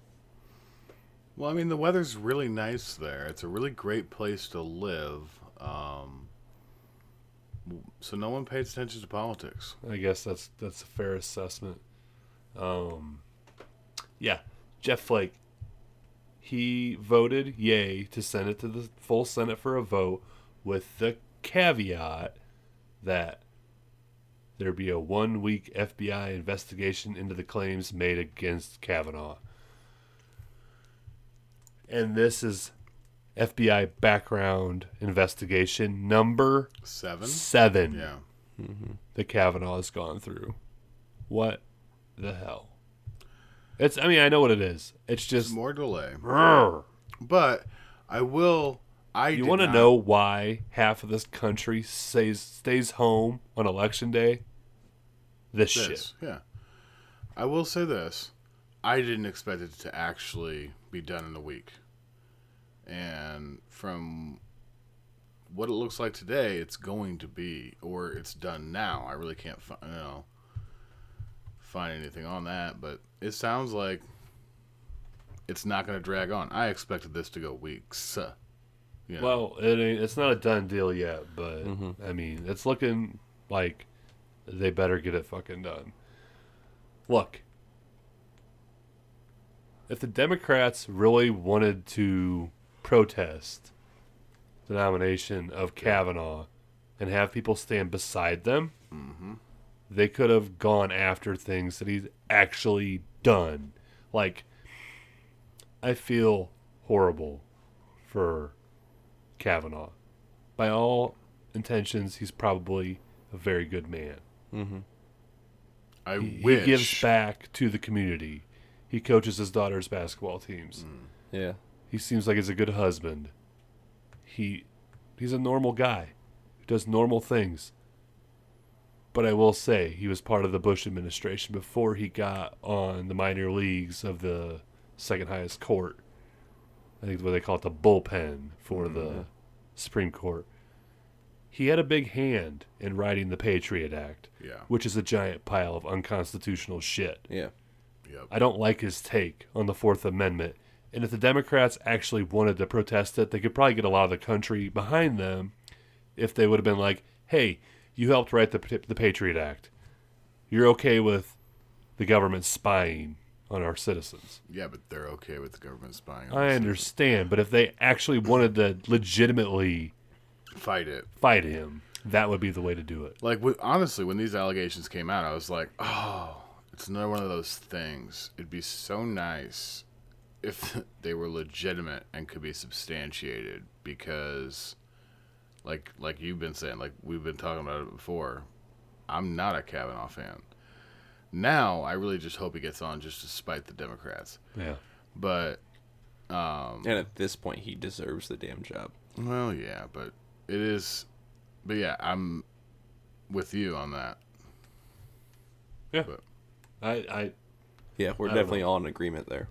Well, I mean, the weather's really nice there. It's a really great place to live. Um, so no one pays attention to politics. I guess that's that's a fair assessment. Um, yeah, Jeff Flake. He voted yay to send it to the full Senate for a vote, with the caveat that there be a one-week FBI investigation into the claims made against Kavanaugh. And this is FBI background investigation number Seven? seven Yeah. Mm-hmm. the Kavanaugh has gone through. What the hell? It's. I mean, I know what it is. It's Just more delay. Brr. But I will. I You want to know why half of this country stays stays home on election day? This, shit. Yeah. I will say this. I didn't expect it to actually be done in a week. And from what it looks like today, it's going to be, or it's done now. I really can't find, you know, find anything on that, but it sounds like it's not going to drag on. I expected this to go weeks. uh, *laughs* You know. Well, it ain't, it's not a done deal yet, but I mean, it's looking like they better get it fucking done. Look, if the Democrats really wanted to protest the nomination of Kavanaugh and have people stand beside them, they could have gone after things that he's actually done. Like, I feel horrible for Kavanaugh. By all intentions, he's probably a very good man. Mm-hmm. I He, he gives back to the community. He coaches his daughter's basketball teams. Mm. Yeah. He seems like he's a good husband. He he's a normal guy who does normal things. But I will say he was part of the Bush administration before he got on the minor leagues of the second highest court. I think what they call it the bullpen for the mm-hmm. Supreme Court. He had a big hand in writing the Patriot Act, Yeah. which is a giant pile of unconstitutional shit. Yeah. Yep. I don't like his take on the Fourth Amendment. And if the Democrats actually wanted to protest it, they could probably get a lot of the country behind them if they would have been like, hey, you helped write the, the Patriot Act. You're okay with the government spying on our citizens. Yeah, but they're okay with the government spying on I understand, but if they actually wanted to legitimately Fight it. fight him, that would be the way to do it. Like, honestly, when these allegations came out, I was like, oh, it's another one of those things. It'd be so nice if *laughs* they were legitimate and could be substantiated because, like, like you've been saying, like we've been talking about it before, I'm not a Kavanaugh fan. Now, I really just hope he gets on just to spite the Democrats. Yeah. But, And at this point, he deserves the damn job. well, yeah, but it is. But yeah, I'm with you on that. Yeah. But I, I Yeah, we're I definitely know. all in agreement there.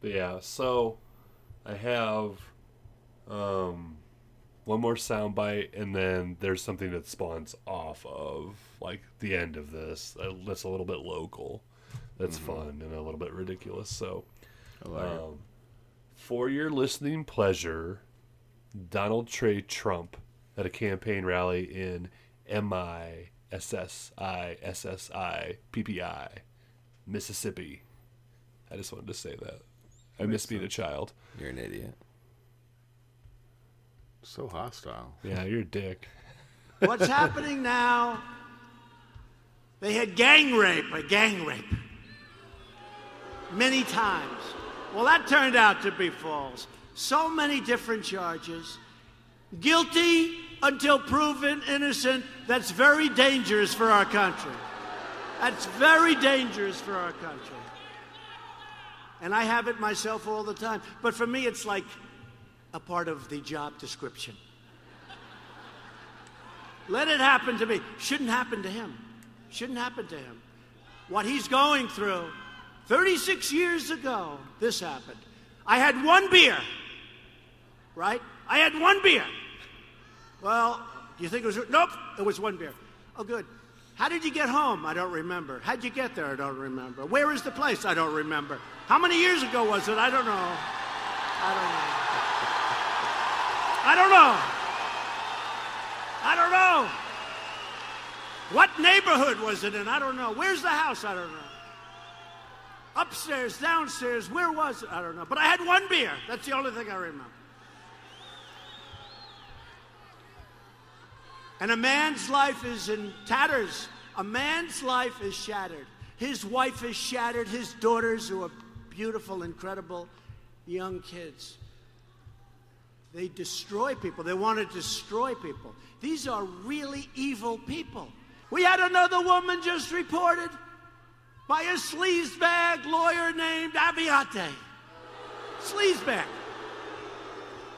But yeah, so I have um one more soundbite and then there's something that spawns off of like the end of this uh, that's a little bit local. That's fun and a little bit ridiculous. So like um, for your listening pleasure, Donald Trey Trump at a campaign rally in M I S S I S S I P P I, Mississippi. I just wanted to say that. I miss being a child. You're an idiot. So hostile. Yeah, you're a dick. What's happening now? They had gang rape, a gang rape. Many times. Well, that turned out to be false. So many different charges. Guilty until proven innocent. That's very dangerous for our country. That's very dangerous for our country. And I have it myself all the time. But for me, it's like a part of the job description. Let it happen to me. Shouldn't happen to him. Shouldn't happen to him. What he's going through, 36 years ago, this happened. I had one beer, right? I had one beer. Well, do you think it was? Nope, it was one beer. Oh, good. How did you get home? I don't remember. How'd you get there? I don't remember. Where is the place? I don't remember. How many years ago was it? I don't know. I don't know. I don't know. I don't know. What neighborhood was it in? I don't know. Where's the house? I don't know. Upstairs, downstairs, where was it? I don't know. But I had one beer. That's the only thing I remember. And a man's life is in tatters. A man's life is shattered. His wife is shattered. His daughters, who are beautiful, incredible young kids, they destroy people. They want to destroy people. These are really evil people. We had another woman just reported by a sleazebag lawyer named Avenatti. Sleazebag.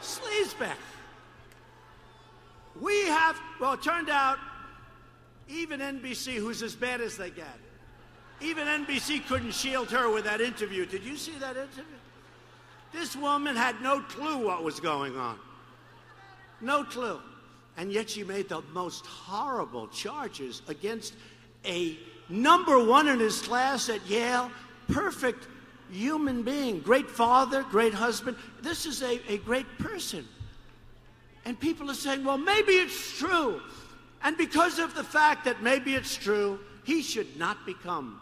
Sleazebag. We have, well, it turned out even NBC, who's as bad as they get, even NBC couldn't shield her with that interview. Did you see that interview? This woman had no clue what was going on. No clue. And yet she made the most horrible charges against a number one in his class at Yale, perfect human being, great father, great husband. This is a, a great person. And people are saying, well, maybe it's true. And because of the fact that maybe it's true, he should not become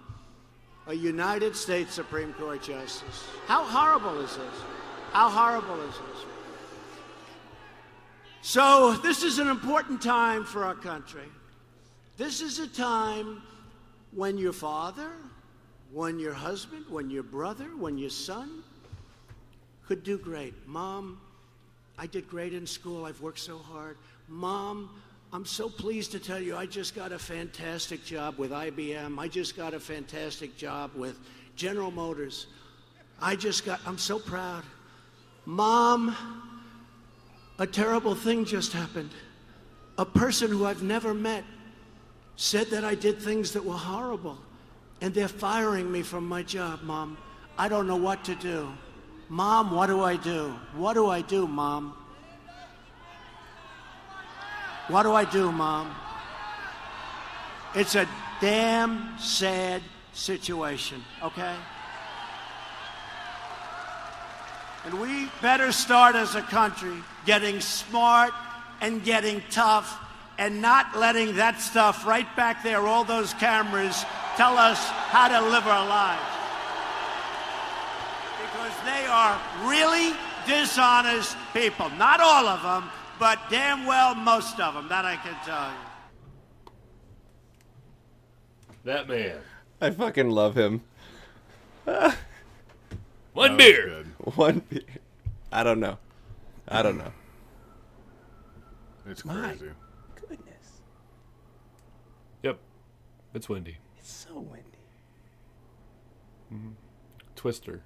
a United States Supreme Court Justice. How horrible is this? How horrible is this? So, this is an important time for our country. This is a time when your father, when your husband, when your brother, when your son could do great. Mom, I did great in school. I've worked so hard. Mom, I'm so pleased to tell you I just got a fantastic job with IBM. I just got a fantastic job with General Motors. I just got, I'm so proud. Mom, a terrible thing just happened. A person who I've never met said that I did things that were horrible, and they're firing me from my job, Mom. I don't know what to do. Mom, what do I do? What do I do, Mom? What do I do, Mom? It's a damn sad situation, okay? And we better start as a country getting smart and getting tough and not letting that stuff right back there, all those cameras, tell us how to live our lives. Because they are really dishonest people. Not all of them, but damn well most of them. That I can tell you. That man. I fucking love him. *laughs* One beer. good. One beer. I don't know. I don't know. It's My crazy. goodness. Yep. It's windy. It's so windy. Hmm. Twister,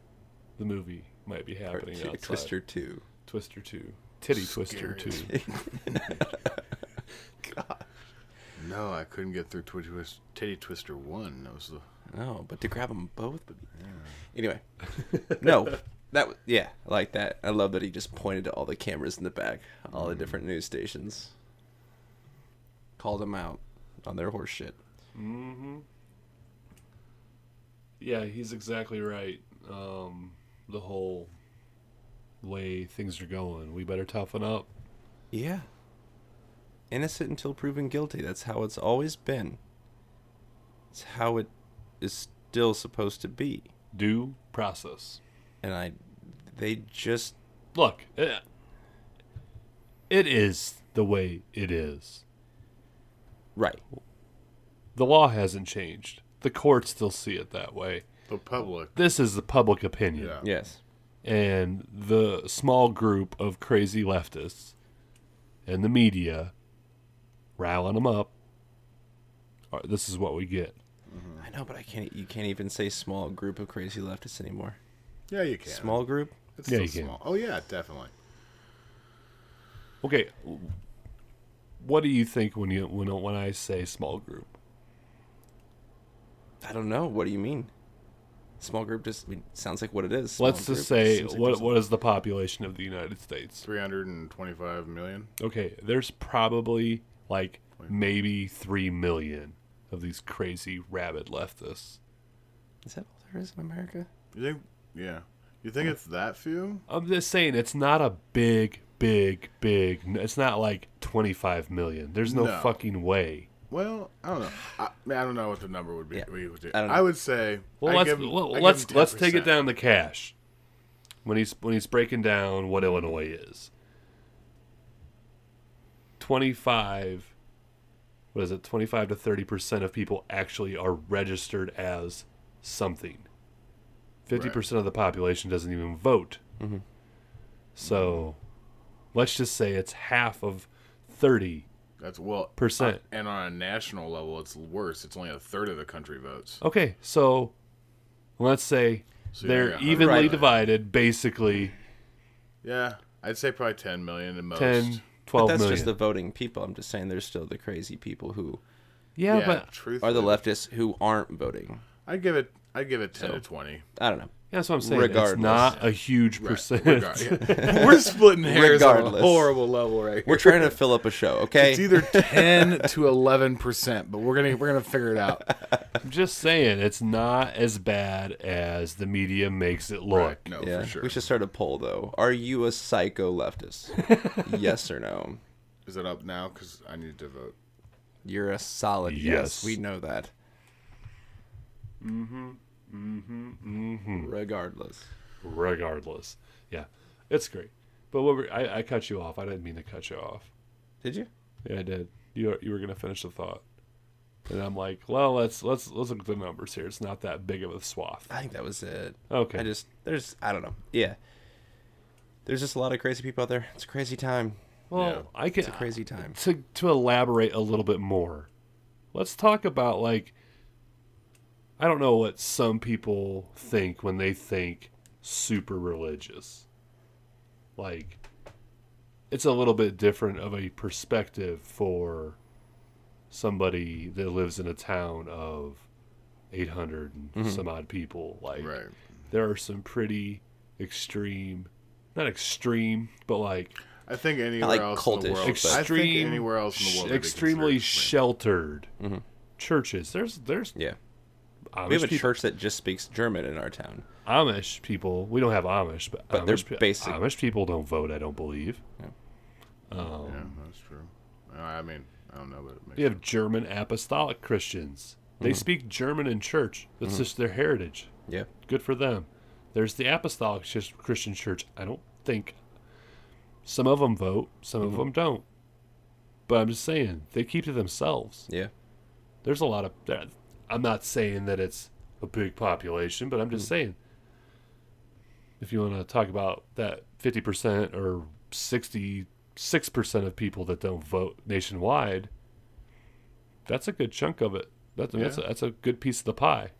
the movie, might be Or happening t- outside. Twister 2. Twister 2. Titty Twister too. *laughs* God. No, I couldn't get through Twi- Twist, Titty Twister 1. That was the. No, but to grab them both would be. Anyway. No. That w- yeah, I like that. I love that he just pointed to all the cameras in the back, all the different news stations. Called them out on their horse shit. Mm-hmm. Yeah, he's exactly right. Um, the whole way things are going, we better toughen up. Yeah. Innocent until proven guilty. That's how it's always been. It's how it is still supposed to be. Due process. And I they just Look, eh, it is the way it is. right. The law hasn't changed. The courts still see it that way. The public. This is the public opinion. Yeah. Yes. And the small group of crazy leftists and the media riling them up. are- This is what we get. Mm-hmm. I know, but I can't you can't even say small group of crazy leftists anymore. Yeah, you can. Small group? It's Yeah, still you can. Oh, yeah, definitely. Okay, what do you think when you when when I say small group? I don't know. What do you mean? Small group just I mean, sounds like what it is. Small Let's group. just say like what what is the population of the United States? 325 million. Okay, there's probably like maybe three million of these crazy rabid leftists. Is that all there is in America? You think? Yeah. You think it's that few? I'm just saying it's not a big, big, big. It's not like 25 million. There's no, No. fucking way. Well, I don't know. I, I mean, I don't know what the number would be. Yeah. would do. I don't know. I would say. Well, I let's give- well, let's let's take it down to Kash. When he's when he's breaking down what Illinois is. 25 what is it? 25 to 30% of people actually are registered as something. 50% of the population doesn't even vote. Mm-hmm. So let's just say it's half of 30 That's well Percent. uh, and on a national level, it's worse. It's only a third of the country votes. Okay, so let's say So they're evenly Right. divided, basically. Yeah, I'd say probably 10 million at most. 10, But that's million. just the voting people. I'm just saying there's still the crazy people who yeah, yeah, but are the leftists who aren't voting. I'd give it. I'd give it 10 So- to 20. I don't know. That's what I'm saying. Regardless. It's not a huge Right, percent. regard- yeah. *laughs* We're splitting hairs on a horrible level right here. We're trying to fill up a show, okay? It's either 10 *laughs* to 11 percent, but we're gonna we're gonna figure it out. I'm just saying it's not as bad as the media makes it look. Right. No, yeah, for sure. we should start a poll though. Are you a psycho leftist? *laughs* yes or no? Is it up now? Because I need to vote. You're a solid yes. Yes. We know that. Mm-hmm. Mm-hmm. mm-hmm. Regardless. Regardless, yeah, it's great. But what were, I, I cut you off. I didn't mean to cut you off. Did you? Yeah, I did. You were- you were gonna finish the thought, and I'm like, well, let's let's let's look at the numbers here. It's not that big of a swath. I think that was it. Okay. I just there's I don't know. Yeah. There's just a lot of crazy people out there. It's a crazy time. Well, Yeah. I can It's a crazy time. to to elaborate a little bit more. Let's talk about like I don't know what some people think when they think super religious. Like it's a little bit different of a perspective for somebody that lives in a town of 800 and mm-hmm. some odd people like Right. there are some pretty extreme not extreme but like I think anywhere like else in the world. but- I think extreme, anywhere else in the world. they'd be extremely sheltered mm-hmm. churches. There's there's Yeah. Amish We have a people, church that just speaks German in our town. Amish people. We don't have Amish, but, But Amish, they're basic. Amish people don't vote. I don't believe. yeah, um, that's true. I mean, I don't know, but it makes We have German Apostolic Christians. They mm-hmm. speak German in church. That's mm-hmm. just their heritage. Yeah. Good for them. There's the Apostolic Christian Church. I don't think some of them vote, some of mm-hmm. them don't. But I'm just saying they keep to themselves. Yeah. there's a lot of that- i'm not saying that it's a big population but i'm just saying if you want to talk about that 50% or 66% of people that don't vote nationwide that's a good chunk of it. That's, that's, a, that's a good piece of the pie.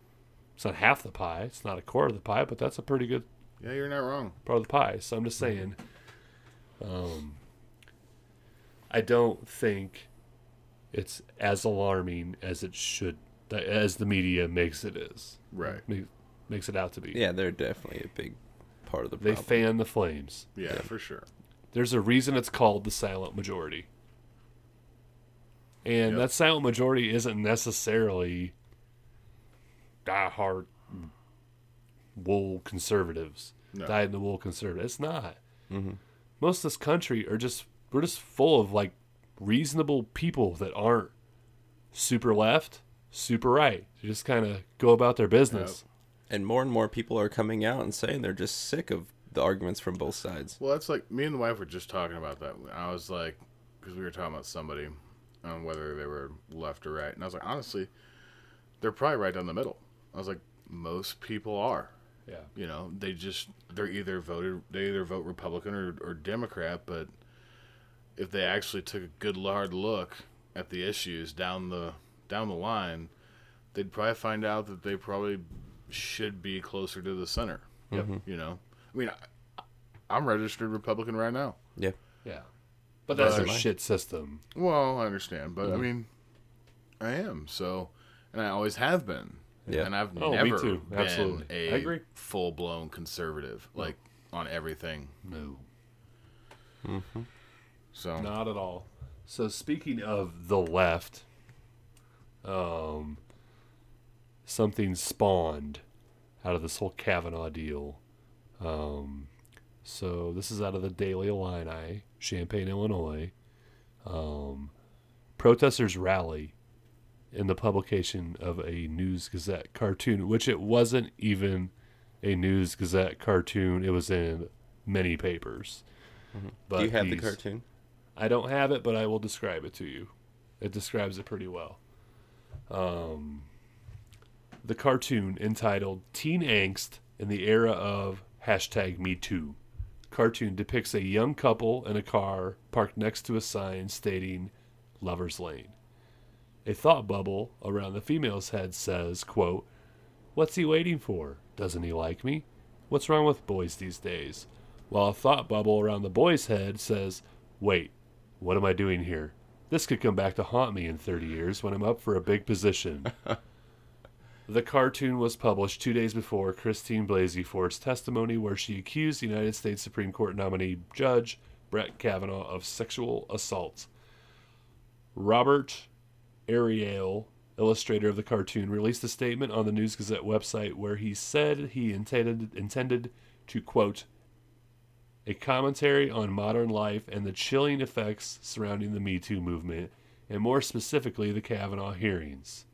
It's not half the pie. It's not a quarter of the pie but that's a pretty good Yeah, you're not wrong. part of the pie. So I'm just saying, um, I don't think it's as alarming as it should, as the media makes it is, Right. ma- makes it out to be. Yeah, they're definitely a big part of the They fan the flames. Yeah, for sure. There's a reason it's called the silent majority. And Yep. that silent majority isn't necessarily die-hard wool conservatives, No. dyed in the wool conservatives. It's not. Mm-hmm. Most of this country are just we're just full of like reasonable people that aren't super left, super right. They just kind of go about their business. and more and more people are coming out and saying they're just sick of the arguments from both sides. Well, that's like me and the wife were just talking about that. I was like, because we were talking about somebody on whether they were left or right, and I was like, honestly, they're probably right down the middle. I was like, most people are. Yeah. You know, they just they're either voted they either vote Republican or, or Democrat, but if they actually took a good hard look at the issues down the down the line, they'd probably find out that they probably should be closer to the center. Yep. Mm-hmm. You know, I mean, I, I'm registered Republican right now. Yeah. Yeah. But that's But- their shit system. Well, I understand, but I mean, I am so, and I always have been. Yeah. and I've Oh, me never too. been Absolutely. a I agree. full blown conservative, like on everything. No. Mm-hmm. So Not at all. So speaking of the left, um, something spawned out of this whole Kavanaugh deal. Um, so this is out of the Daily Illini, Champaign, Illinois. Um, protesters rally in the publication of a News Gazette cartoon, which it wasn't even a News Gazette cartoon. It was in many papers. But Do you have the cartoon? I don't have it, but I will describe it to you. It describes it pretty well. Um, the cartoon entitled Teen Angst in the Era of Hashtag Me Too. Cartoon depicts a young couple in a car parked next to a sign stating Lover's Lane. A thought bubble around the female's head says, quote, What's he waiting for? Doesn't he like me? What's wrong with boys these days? while a thought bubble around the boy's head says, Wait, what am I doing here? This could come back to haunt me in 30 years when I'm up for a big position. *laughs* the cartoon was published two days before Christine Blasey Ford's testimony, where she accused the United States Supreme Court nominee Judge Brett Kavanaugh of sexual assault. Robert Ariail, illustrator of the cartoon, released a statement on the News Gazette website where he said he intended intended to quote a commentary on modern life and the chilling effects surrounding the Me Too movement, and more specifically the Kavanaugh hearings.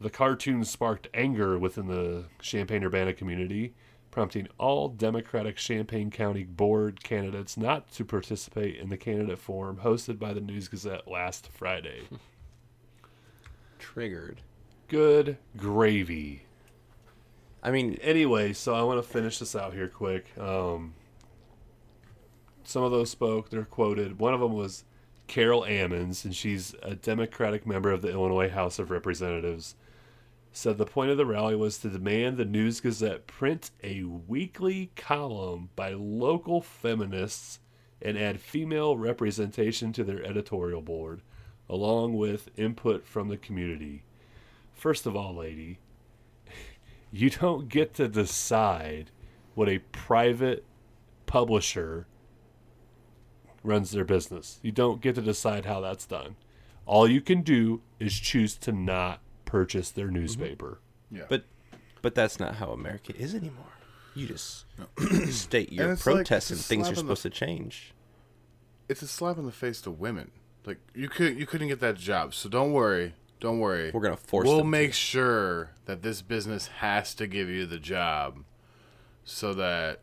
The cartoon sparked anger within the Champaign Urbana community, prompting all Democratic Champaign County Board candidates not to participate in the candidate forum hosted by the News Gazette last Friday. *laughs* Triggered. Good gravy. I mean, Anyway, so I want to finish this out here quick. Um, some of those spoke. They're quoted. One of them was Carol Ammons, and she's a Democratic member of the Illinois House of Representatives. Said the point of the rally was to demand the News Gazette print a weekly column by local feminists and add female representation to their editorial board, along with input from the community. First of all, lady, *laughs* you don't get to decide what a private publisher runs their business. You don't get to decide how that's done. All you can do is choose to not purchase their newspaper. Mm-hmm. Yeah. but but that's not how America is anymore. You just *clears throat* state your And it's like- and things are in the- supposed to change. it's a slap in the face to women. Like you could you couldn't get that job, so don't worry. Don't worry. We're gonna force We'll them to. make sure that this business has to give you the job, so that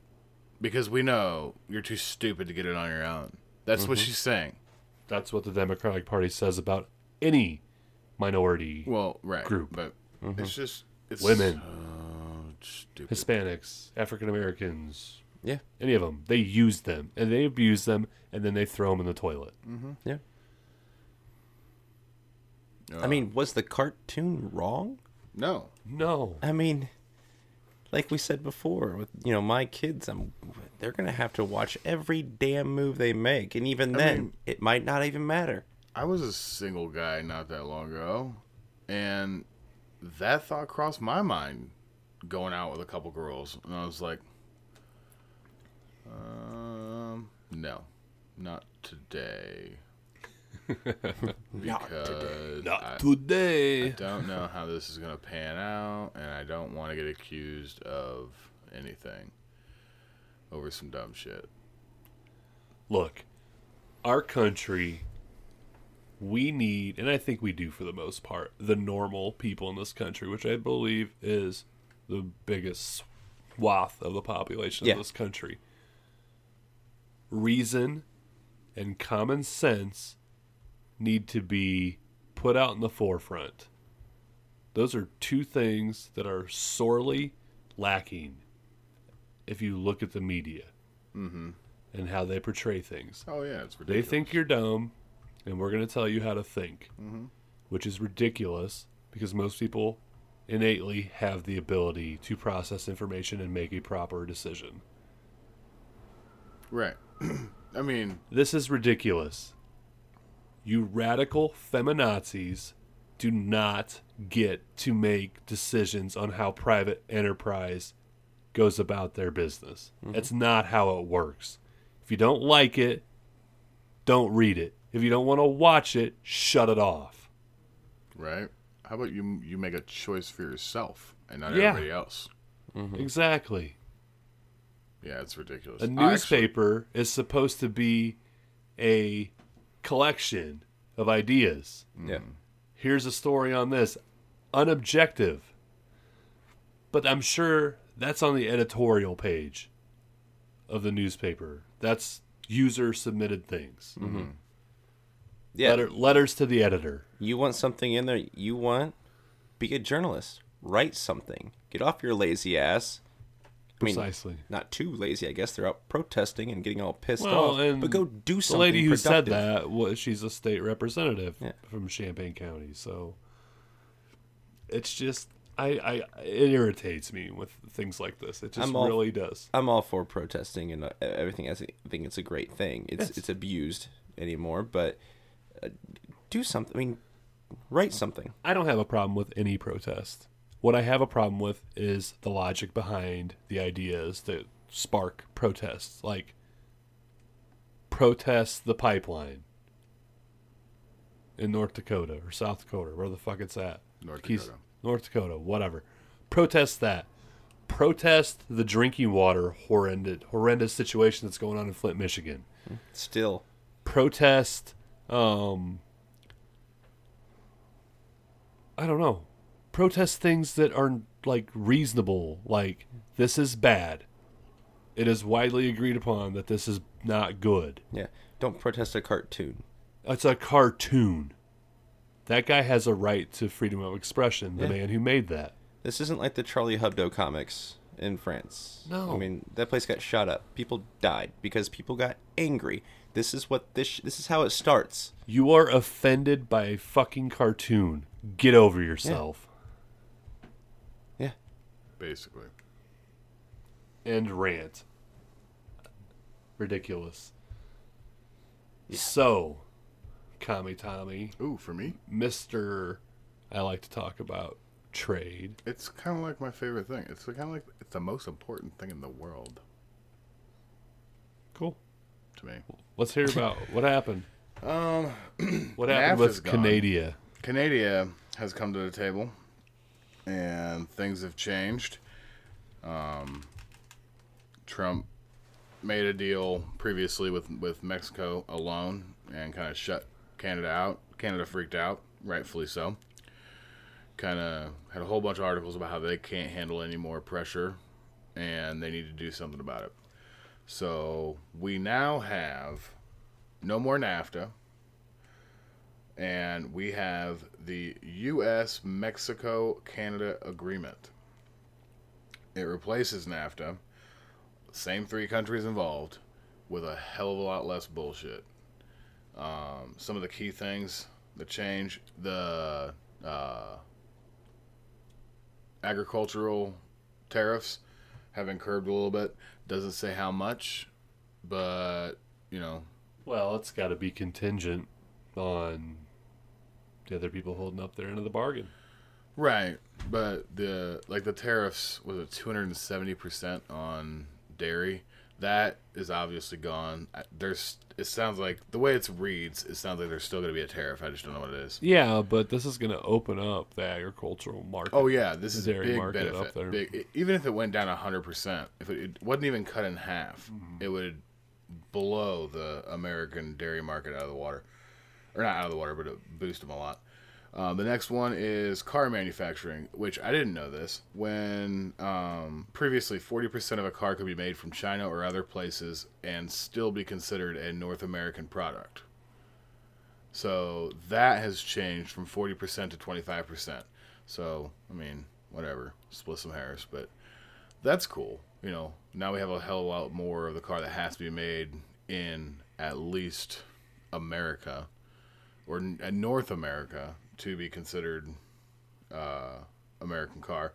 because we know you're too stupid to get it on your own. That's Mm-hmm. what she's saying. That's what the Democratic Party says about any minority, Well, right. Group. but Mm-hmm. it's just it's Women. so stupid. Hispanics, African Americans, Yeah, any of them. They use them and they abuse them and then they throw them in the toilet. yeah. Uh, I mean, was the cartoon wrong? no. No. I mean, like we said before, with you know my kids, I'm they're gonna have to watch every damn move they make, and even I then, mean- it might not even matter. I was a single guy not that long ago, and that thought crossed my mind going out with a couple girls, and I was like, um, no, not today. *laughs* because I today. I don't know how this is gonna pan out, and I don't want to get accused of anything over some dumb shit. Look, our country, we need, and I think we do for the most part, the normal people in this country, which I believe is the biggest swath of the population Yeah. of this country. Reason and common sense need to be put out in the forefront. Those are two things that are sorely lacking if you look at the media mm-hmm. and how they portray things. Oh yeah, it's ridiculous. They think you're dumb, and we're going to tell you how to think, mm-hmm. which is ridiculous because most people innately have the ability to process information and make a proper decision. right. *clears throat* I mean, This is ridiculous. You radical feminazis do not get to make decisions on how private enterprise goes about their business. Mm-hmm. That's not how it works. If you don't like it, don't read it. If you don't want to watch it, shut it off. right? How about you you make a choice for yourself and not Yeah. everybody else? Mm-hmm. Exactly. Yeah, it's ridiculous. A I actually- newspaper is supposed to be a collection of ideas. Yeah, here's a story on this unobjective but i'm sure that's on the editorial page of the newspaper that's user submitted things mm-hmm. Mm-hmm. yeah. Letter, letters to the editor You want something in there? You want? Be a journalist. Write something. Get off your lazy ass. I mean, precisely not too lazy, I guess. They're out protesting and getting all pissed well off. and but go do something. the lady who said that was she's a state representative Yeah. from champaign county so it's just I, I it irritates me with things like this. It just all- really does. I'm all for protesting and uh, everything. I I think it's a great thing. It's Yes. it's abused anymore, but uh, do something. I mean, write something. I don't have a problem with any protest. What I have a problem with is the logic behind the ideas that spark protests, like protest the pipeline in North Dakota or South Dakota, where the fuck it's at. North Keys- Dakota. North Dakota, whatever. Protest that. Protest the drinking water horrendous horrendous situation that's going on in Flint, Michigan. Still, Protest um I don't know. Protest things that are like reasonable, like this is bad. It is widely agreed upon that this is not good. yeah. Don't protest a cartoon. It's a cartoon. That guy has a right to freedom of expression, the Yeah. man who made that. This isn't like the Charlie Hebdo comics in France. No. I mean that place got shot up. People died because people got angry. This is what this this is how it starts. You are offended by a fucking cartoon. Get over yourself. Yeah. Basically. End rant. Ridiculous. So, Kami Tommy, Ooh, for me, Mr. I like to talk about trade. it's kind of like my favorite thing. It's kind of like it's the most important thing in the world Cool. to me. Let's hear about *laughs* what happened. Um, What *clears throat* happened NAFTA's with. Canada? Canada has come to the table, and things have changed. Um, Trump made a deal previously with with Mexico alone, and kind of shut Canada out. Canada freaked out, rightfully so. Kind of had a whole bunch of articles about how they can't handle any more pressure, and they need to do something about it. So we now have no more NAFTA and we have the U.S. Mexico Canada Agreement. It replaces NAFTA, same three countries involved, with a hell of a lot less bullshit. Um, some of the key things that change the uh, agricultural tariffs have been curbed a little bit. Doesn't say how much, but you know, Well, it's got to be contingent on the other people holding up their end of the bargain. Right, but the like the tariffs was it two hundred and seventy percent on dairy. That is obviously gone. There's. It sounds like the way it reads. It sounds like there's still going to be a tariff. I just don't know what it is. Yeah, but this is going to open up the agricultural market. Oh yeah, this is a dairy big market benefit. up there. Big, even if it went down hundred percent, if it, it wasn't even cut in half, Mm-hmm. it would blow the American dairy market out of the water, or not out of the water, but it boost them a lot. Um, the next one is car manufacturing, which I didn't know this. When um, previously 40% of a car could be made from China or other places and still be considered a North American product. So that has changed from 40% to 25%. So, I mean, whatever, split some hairs, but that's cool. You know, now we have a hell of a lot more of the car that has to be made in at least America or uh, North America to be considered uh, American car.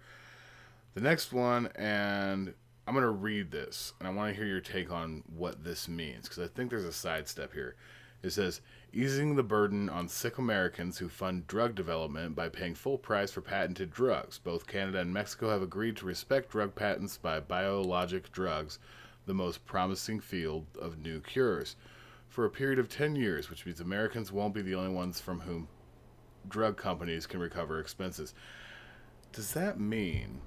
The next one, and I'm going to read this, and I want to hear your take on what this means because I think there's a sidestep here. It says, easing the burden on sick Americans who fund drug development by paying full price for patented drugs. Both Canada and Mexico have agreed to respect drug patents by biologic drugs, the most promising field of new cures, for a period of 10 years, which means Americans won't be the only ones from whom drug companies can recover expenses. Does that mean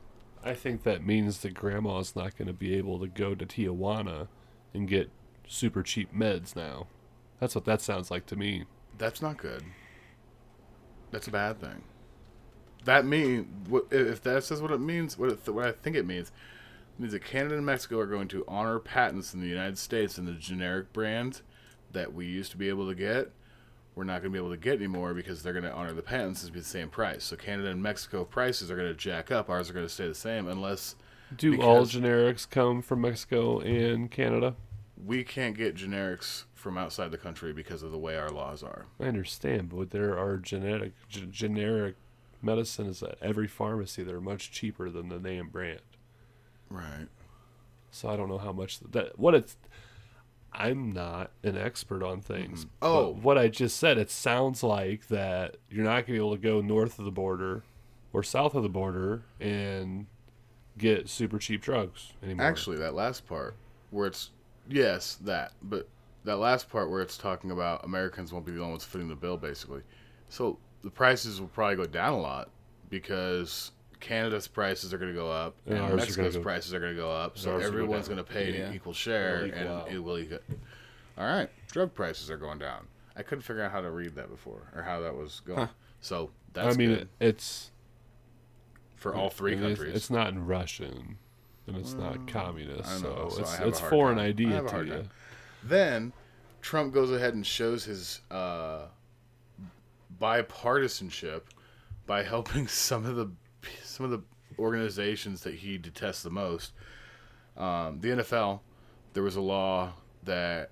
I think that means that grandma's not going to be able to go to Tijuana and get super cheap meds now. That's what that sounds like to me. that's not good? That's a bad thing. That mean what if that says what it means? What it, what I think it means it means that Canada and Mexico are going to honor patents in the United States and the generic brand that we used to be able to get. We're not going to be able to get anymore because they're going to honor the patents and be the same price. So Canada and Mexico prices are going to jack up. Ours are going to stay the same unless Do all generics come from Mexico and Canada? we can't get generics from outside the country because of the way our laws are. I understand, but there are genetic g- generic medicine is at every pharmacy. They're much cheaper than the name brand. Right. So I don't know how much that what it's. I'm not an expert on things. Mm-hmm. Oh. but what I just said, it sounds like that you're not going to be able to go north of the border or south of the border and get super cheap drugs anymore. Actually, that last part where it's yes, that, but that last part where it's talking about Americans won't be the only ones footing the bill, basically. So the prices will probably go down a lot because Canada's prices are going to go up And and, ours are gonna Mexico's go- prices are going to go up. So ours will go everyone's going to pay Yeah. an equal share, equal and out. it will equal. All right, drug prices are going down. I couldn't figure out how to read that before or how that was going. So that's I mean, good it's for all three it is- countries. It's not in Russian, and it's not communist, know, so, so it's have a it's foreign time. Idea to you. time. Then Trump goes ahead and shows his uh, bipartisanship by helping *laughs* some of the some of the organizations that he detests the most. Um, the NFL, there was a law that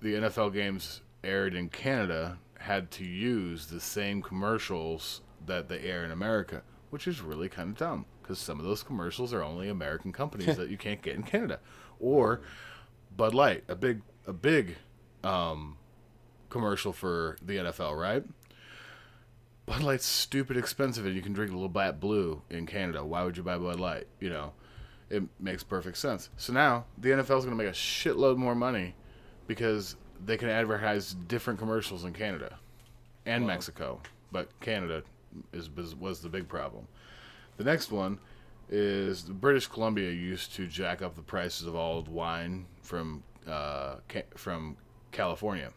the NFL games aired in Canada had to use the same commercials that they air in America, which is really kind of dumb because some of those commercials are only American companies *laughs* that you can't get in Canada, or Bud Light, a big a big um, commercial for the NFL, right? Bud Light's stupid expensive, and you can drink a little Bat Blue in Canada. Why would you buy Bud Light? You know, it makes perfect sense. So now the NFL is going to make a shitload more money because they can advertise different commercials in Canada and Mexico, but Canada is, was the big problem. The next one is British Columbia used to jack up the prices of all the wine from uh, ca- from California.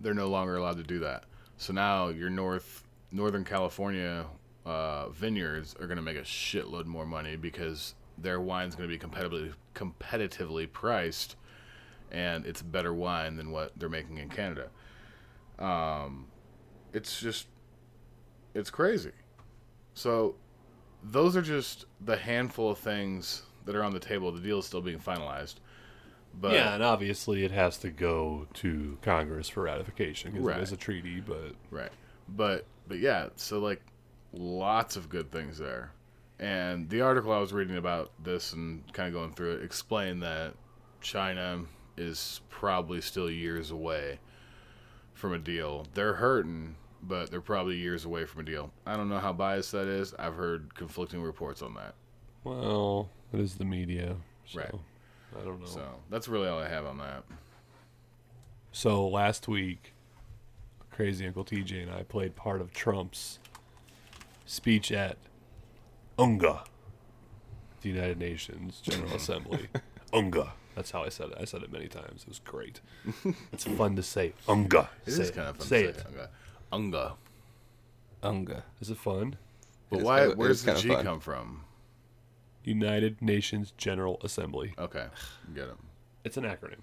They're no longer allowed to do that. So now your North Northern California uh, vineyards are going to make a shitload more money because their wine's going to be competitively competitively priced, and it's better wine than what they're making in Canada. Um, it's just it's crazy. So those are just the handful of things that are on the table. The deal is still being finalized. But yeah, and obviously it has to go to Congress for ratification because Right. it is a treaty. But Right. But but yeah, so like lots of good things there. And the article I was reading about this and kind of going through it explained that China is probably still years away from a deal. They're hurting, but they're probably years away from a deal. I don't know how biased that is. I've heard conflicting reports on that. well, it is the media, so Right. I don't know. So that's really all I have on that. So last week, Crazy Uncle TJ and I played part of Trump's speech at UNGA, the United Nations General *laughs* Assembly. UNGA. That's how I said it. I said it many times. It was great. *laughs* It's fun to say. UNGA. It say is kind of fun Say to it. say. Unga. Unga. Unga. Is it fun? But is why? kinda- it where's is the G fun. come from? United Nations General Assembly. Okay, get it. It's an acronym.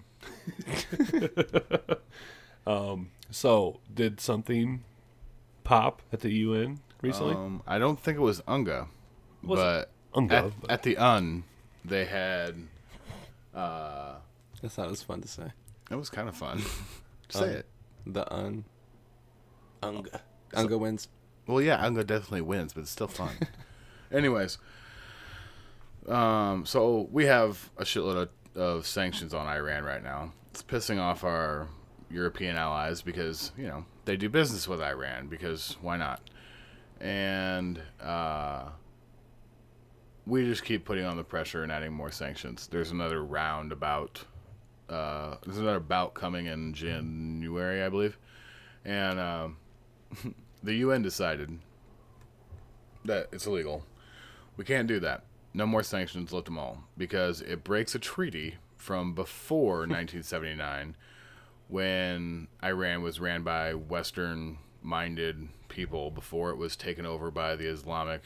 *laughs* um, so, did something pop at the UN recently? Um, I don't think it was Unga, Was but Unga, at, but- at the Un, they had. Uh, That's not as fun to say. it was kind of fun. *laughs* Say Um, it. The un. Unga. Unga wins. Well, yeah, Unga definitely wins, but it's still fun. *laughs* Anyways, um, so we have a shitload of, of sanctions on Iran right now. It's pissing off our European allies because you know they do business with Iran because why not? And uh, we just keep putting on the pressure and adding more sanctions. There's another round about. Uh, there's another bout coming in January, I believe, and um, *laughs* the UN decided that it's illegal. We can't do that. No more sanctions, lift them all, because it breaks a treaty from before *laughs* 1979 when Iran was ran by Western minded people before it was taken over by the Islamic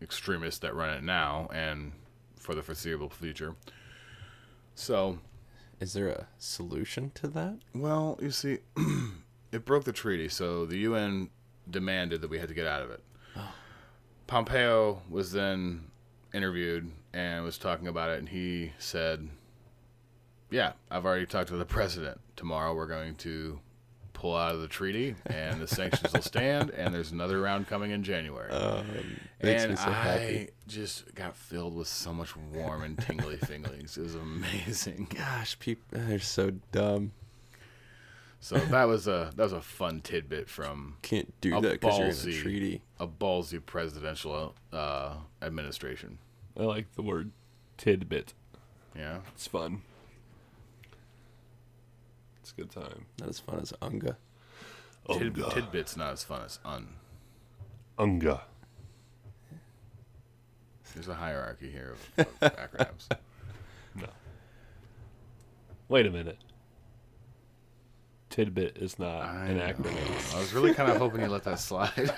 extremists that run it now and for the foreseeable future. So, Is there a solution to that? well, you see, *clears throat* it broke the treaty, so the UN demanded that we had to get out of it. Oh. Pompeo was then interviewed and was talking about it, and he said, "Yeah, I've already talked to the *laughs* president. Tomorrow we're going to pull out of the treaty, and the sanctions will stand. And there's another round coming in January. makes and so I happy. just got filled with so much warm and tingly feelings. It was amazing. *laughs* Gosh, people, they're so dumb. So that was a that was a fun tidbit from Can't do that because you're in a treaty. a ballsy presidential uh, administration. I like the word tidbit. Yeah, It's fun. It's a good time. Not as fun as Unga. Tid, Unga. tidbits not as fun as un. Unga. There's a hierarchy here of, of *laughs* acronyms. No. Wait a minute. Tidbit is not I an know. acronym. I was really kind of hoping you let that slide.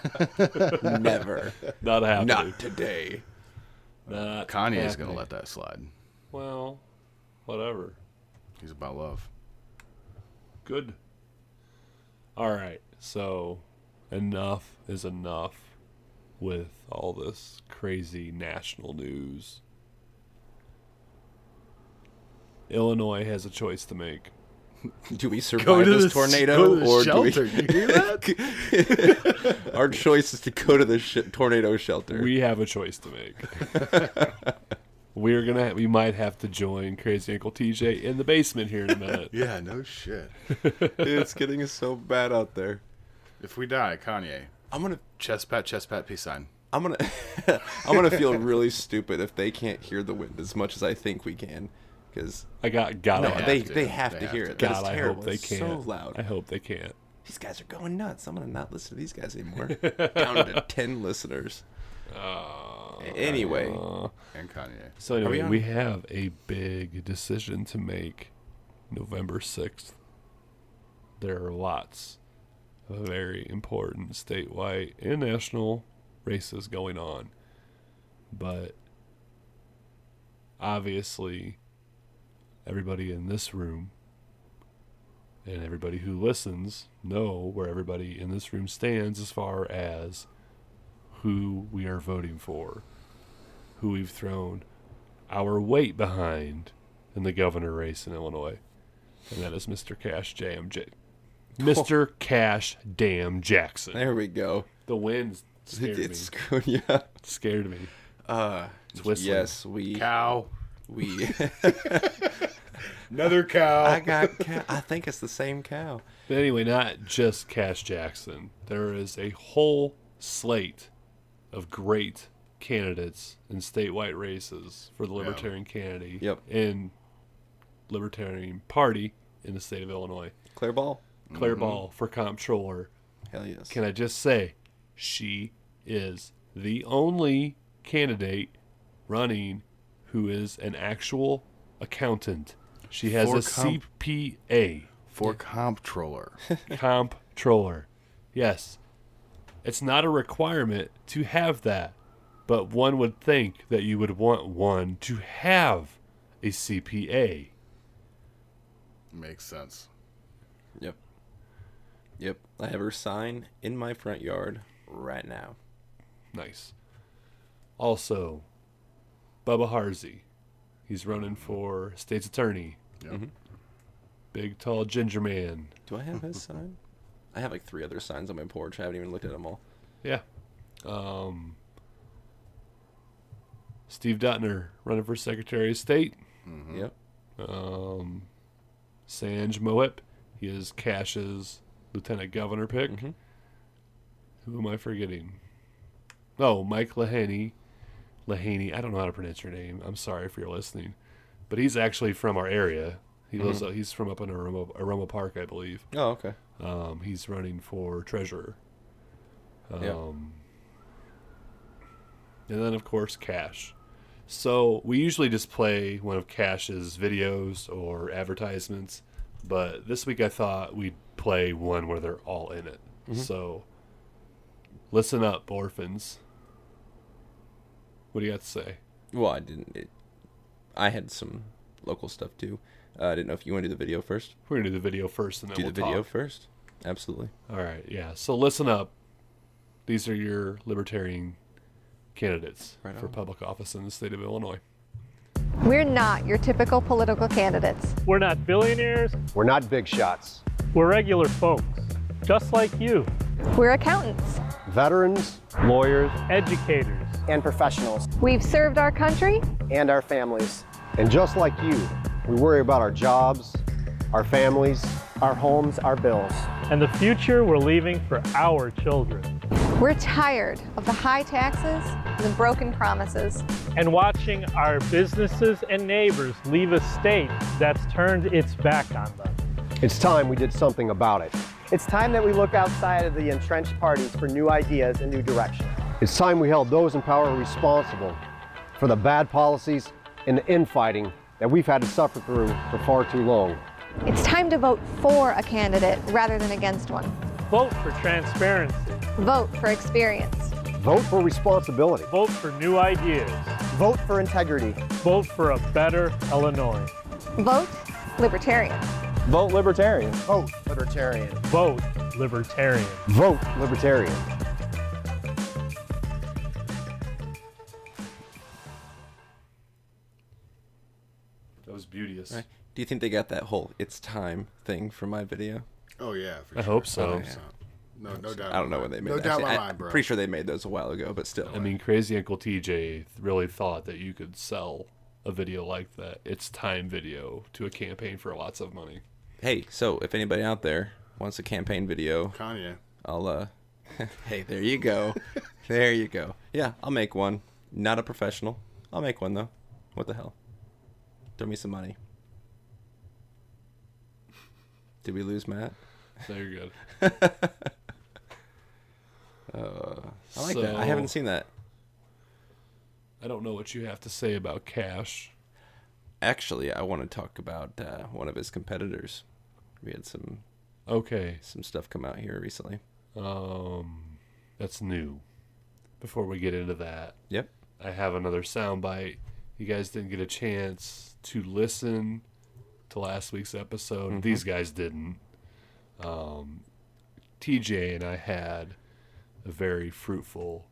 *laughs* Never. Not happening. Not today. Not Kanye's gonna let that slide. Well, whatever. He's about love. Good. All right. So, enough is enough with all this crazy national news. Illinois has a choice to make. *laughs* Do we survive this tornado, or do we? You hear *laughs* that? *laughs* Our choice is to go to the sh- tornado shelter. We have a choice to make. We're gonna. We might have to join Crazy Uncle TJ in the basement here in a minute. yeah, no shit. it's getting so bad out there. If we die, Kanye, I'm gonna, chest pat, chest pat, peace sign. I'm gonna, I'm gonna feel really stupid if they can't hear the wind as much as I think we can, because I got. God, no, they to. they have They to have hear to. it. That is God, I terrible. hope they It's can't. So loud. I hope they can't. These guys are going nuts. I'm gonna not listen to these guys anymore. *laughs* Down to ten listeners. Oh, anyway, And Kanye. So anyway, we we, have a big decision to make November 6th. There are lots of very important statewide and national races going on. But obviously everybody in this room and everybody who listens know where everybody in this room stands as far as who we are voting for who we've thrown our weight behind in the governor race in Illinois, and that is Mr. Kash Jam J. *laughs* Mr. Kash Damn Jackson. there we go. The wind scared It's me. screwed you up. Scared me. Uh, It's whistling. yes, we Cow. we. *laughs* *laughs* Another cow. I got. Cow. I think it's the same cow. But anyway, not just Kash Jackson. There is a whole slate of great candidates in statewide races for the Libertarian candidate Yep. in Libertarian Party in the state of Illinois. Claire Ball. Claire mm-hmm. Ball for comptroller. Hell yes. Can I just say, she is the only candidate running who is an actual accountant. She has For a comp- CPA, For comptroller. *laughs* comptroller. Yes, it's not a requirement to have that, but one would think that you would want one to have a CPA. Makes sense. Yep. Yep. I have her sign in my front yard right now. Nice. Also, Bubba Harsy. He's running for state's attorney. Yep. Big, tall, ginger man. Do I have his sign? *laughs* I have like three other signs on my porch. I haven't even looked at them all. Yeah. Um, Steve Dutner running for Secretary of State. Yep. Um, Sanj Mohip. He is Kash's lieutenant governor pick. Mhm. Who am I forgetting? Oh, Mike Leheney. Leheney. I don't know how to pronounce your name. I'm sorry if you're listening, but he's actually from our area. He lives. He's from up in Aroma, Aroma Park, I believe. Oh, okay. Um, he's running for treasurer. Um, Yeah. And then, of course, Kash. So we usually just play one of Kash's videos or advertisements, but this week I thought we'd play one where they're all in it. So listen up, orphans. What do you got to say? Well, I didn't. It, I had some local stuff too. Uh, I didn't know if you want to do the video first. We're gonna do the video first, and then Do we'll the video talk. first. Absolutely. All right, yeah. So listen up. These are your libertarian candidates Right for public office in the state of Illinois. We're not your typical political candidates. We're not billionaires. We're not big shots. We're regular folks, just like you. We're accountants, Veterans, lawyers, educators, and professionals. We've served our country and our families. And just like you, we worry about our jobs, our families, our homes, our bills, and the future we're leaving for our children. We're tired of the high taxes and the broken promises. And watching our businesses and neighbors leave a state that's turned its back on them. It's time we did something about it. It's time that we look outside of the entrenched parties for new ideas and new direction. It's time we held those in power responsible for the bad policies and the infighting that we've had to suffer through for far too long. It's time to vote for a candidate rather than against one. Vote for transparency. Vote for experience. Vote for responsibility. Vote for new ideas. Vote for integrity. Vote for a better Illinois. Vote libertarian. Vote libertarian. Vote libertarian. Vote libertarian. Vote libertarian. That was beauteous. Right. Do you think they got that whole "it's time" thing from my video? Oh yeah, for I sure. hope so. I hope so. No, no doubt. I don't know my when they made No that. doubt in my I- mind, bro. Pretty sure they made those a while ago, but still. I mean, crazy Uncle TJ really thought that you could sell a video like that. It's time video to a campaign for lots of money. Hey, so if anybody out there wants a campaign video, Kanye. I'll uh *laughs* Hey, there you go. *laughs* there you go. Yeah, I'll make one. Not a professional. I'll make one though. What the hell? Throw me some money. Did we lose Matt? So you're good. *laughs* Uh, I like that. I haven't seen that. I don't know what you have to say about Kash. Actually, I want to talk about uh, one of his competitors. We had some Okay. some stuff come out here recently. Um, that's new. Before we get into that, Yep. I have another soundbite. You guys didn't get a chance to listen to last week's episode. Mhm. These guys didn't. Um, TJ and I had a very fruitful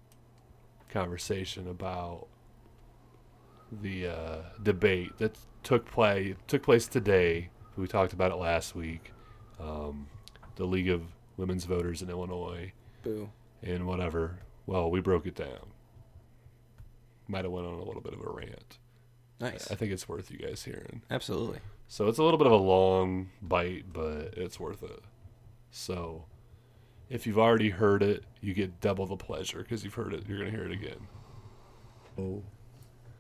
conversation about the uh, debate that took play took place today. We talked about it last week. Um, the League of Women's Voters in Illinois Boo. and whatever. Well, we broke it down. Might have went on a little bit of a rant. Nice. I think it's worth you guys hearing. Absolutely. So it's a little bit of a long bite, but it's worth it. So if you've already heard it, you get double the pleasure because you've heard it. You're going to hear it again. Oh.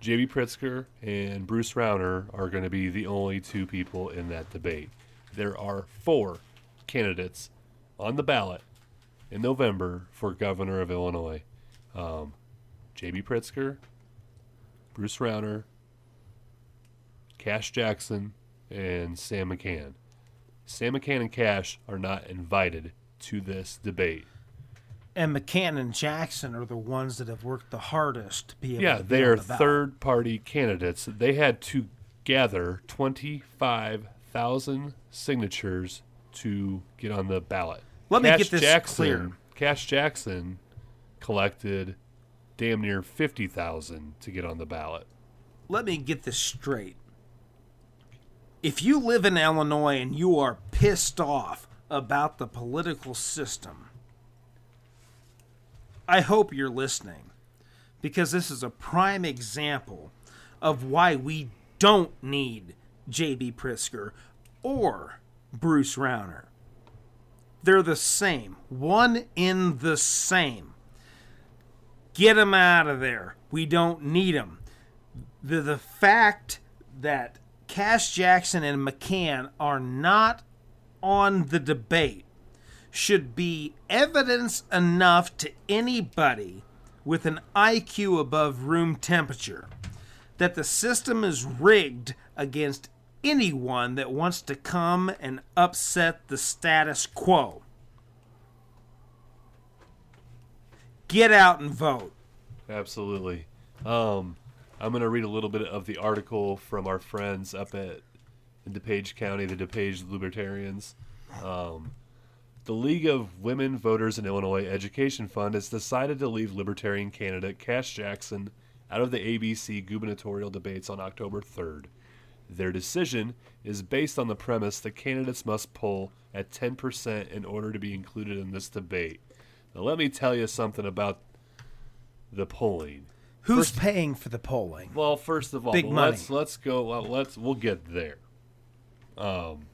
JB Pritzker and Bruce Rauner are going to be the only two people in that debate. There are four candidates on the ballot in November for governor of Illinois. Um, JB Pritzker, Bruce Rauner, Kash Jackson, and Sam McCann. Sam McCann and Kash are not invited to this debate. And McCann and Jackson are the ones that have worked the hardest to be able Yeah, to they are the third party candidates. They had to gather 25,000 signatures to get on the ballot. Let me get this Jackson, clear. Kash Jackson collected damn near 50,000 to get on the ballot. Let me get this straight. If you live in Illinois and you are pissed off about the political system, I hope you're listening because this is a prime example of why we don't need J.B. Pritzker or Bruce Rauner. They're the same, one in the same. Get them out of there. We don't need them. The, the fact that Kash Jackson and McCann are not on the debate should be evidence enough to anybody with an IQ above room temperature that the system is rigged against anyone that wants to come and upset the status quo. Get out and vote. Absolutely. Um, I'm going to read a little bit of the article from our friends up at DuPage County, the DuPage Libertarians. Um, the League of Women Voters in Illinois Education Fund has decided to leave Libertarian candidate Kash Jackson out of the ABC gubernatorial debates on October 3rd. Their decision is based on the premise that candidates must poll at 10% in order to be included in this debate. Now, let me tell you something about the polling. Who's paying for the polling? Well, first of all, Big money. let's let's go. Well, let's we'll get there. Um,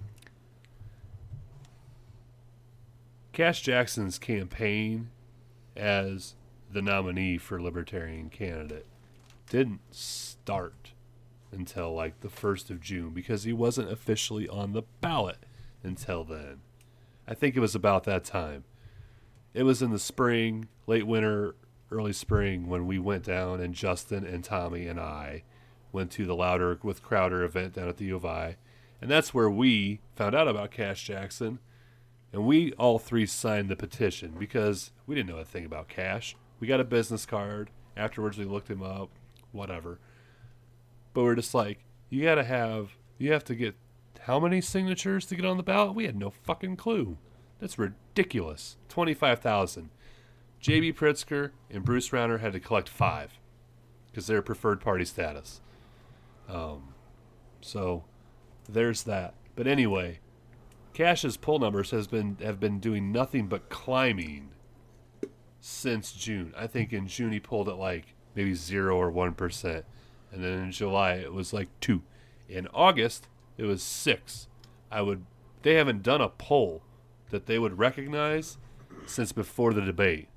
Kash Jackson's campaign as the nominee for Libertarian candidate didn't start until like the first of June because he wasn't officially on the ballot until then. I think it was about that time. It was in the spring, late winter, early spring when we went down and Justin and Tommy and I went to the Louder with Crowder event down at the U of I. And that's where we found out about Kash Jackson. And we all three signed the petition because we didn't know a thing about Kash. We got a business card. Afterwards, we looked him up, whatever. But we're just like, you got to have, you have to get how many signatures to get on the ballot? We had no fucking clue. That's ridiculous. 25,000. JB Pritzker and Bruce Rauner had to collect five because they're preferred party status. Um, so there's that. But anyway, Kash's pull numbers has been have been doing nothing but climbing since June. I think in June he pulled at like maybe zero or one percent, and then in July it was like two. In August it was six. I would. They haven't done a poll that they would recognize since before the debate.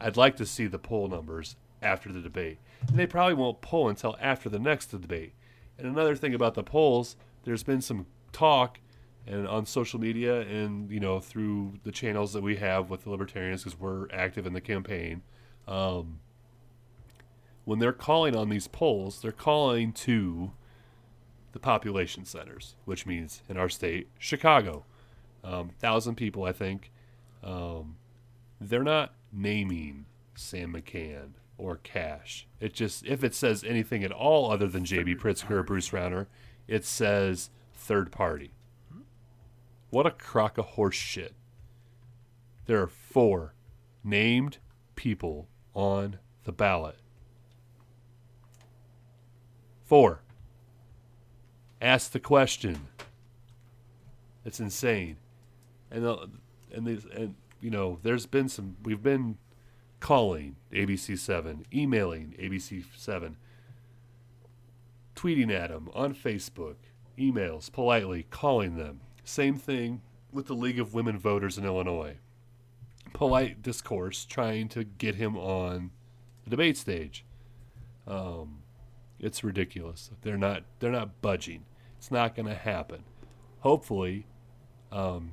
I'd like to see the poll numbers after the debate. And they probably won't poll until after the next debate. And another thing about the polls, there's been some talk and on social media and you know through the channels that we have with the libertarians because we're active in the campaign um, when they're calling on these polls they're calling to the population centers which means in our state chicago um, thousand people i think um, they're not naming sam mccann or Kash it just if it says anything at all other than j.b pritzker or bruce rauner it says third party what a crock of horse shit. There are four named people on the ballot. Four. Ask the question. It's insane. And the, and these and you know, there's been some we've been calling ABC7, emailing ABC7, tweeting at them on Facebook, emails politely calling them. Same thing with the League of Women Voters in Illinois. Polite discourse trying to get him on the debate stage. Um, it's ridiculous. They're not. They're not budging. It's not going to happen. Hopefully, um,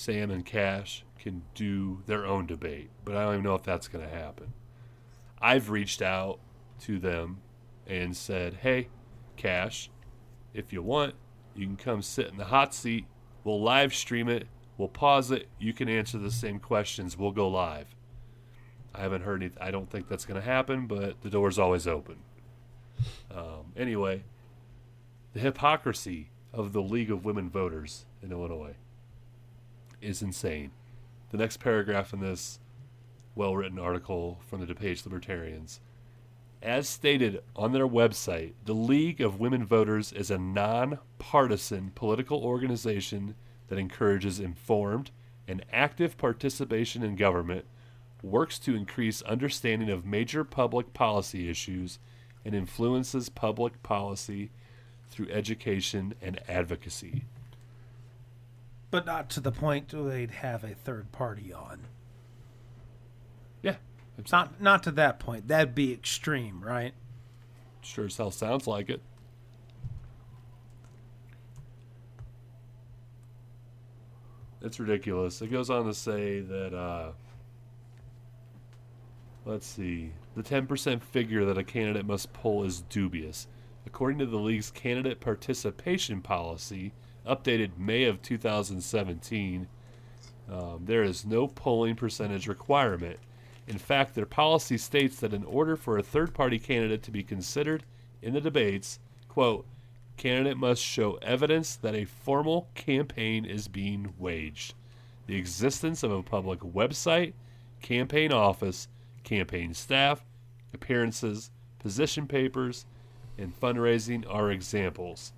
Sam and Kash can do their own debate, but I don't even know if that's going to happen. I've reached out to them and said, "Hey, Kash, if you want, you can come sit in the hot seat. We'll live stream it. We'll pause it. You can answer the same questions. We'll go live. I haven't heard anything. I don't think that's going to happen, but the door's always open. Um, anyway, the hypocrisy of the League of Women Voters in Illinois is insane. The next paragraph in this well written article from the DuPage Libertarians as stated on their website, the League of Women Voters is a non-partisan political organization that encourages informed and active participation in government, works to increase understanding of major public policy issues, and influences public policy through education and advocacy. But not to the point where they'd have a third party on. Yeah. It's not not to that point. That'd be extreme, right? Sure as hell sounds like it. It's ridiculous. It goes on to say that, uh, let's see, the 10% figure that a candidate must pull is dubious. According to the league's candidate participation policy, updated May of 2017, um, there is no polling percentage requirement. In fact, their policy states that in order for a third party candidate to be considered in the debates, quote, candidate must show evidence that a formal campaign is being waged, the existence of a public website, campaign office, campaign staff, appearances, position papers, and fundraising are examples.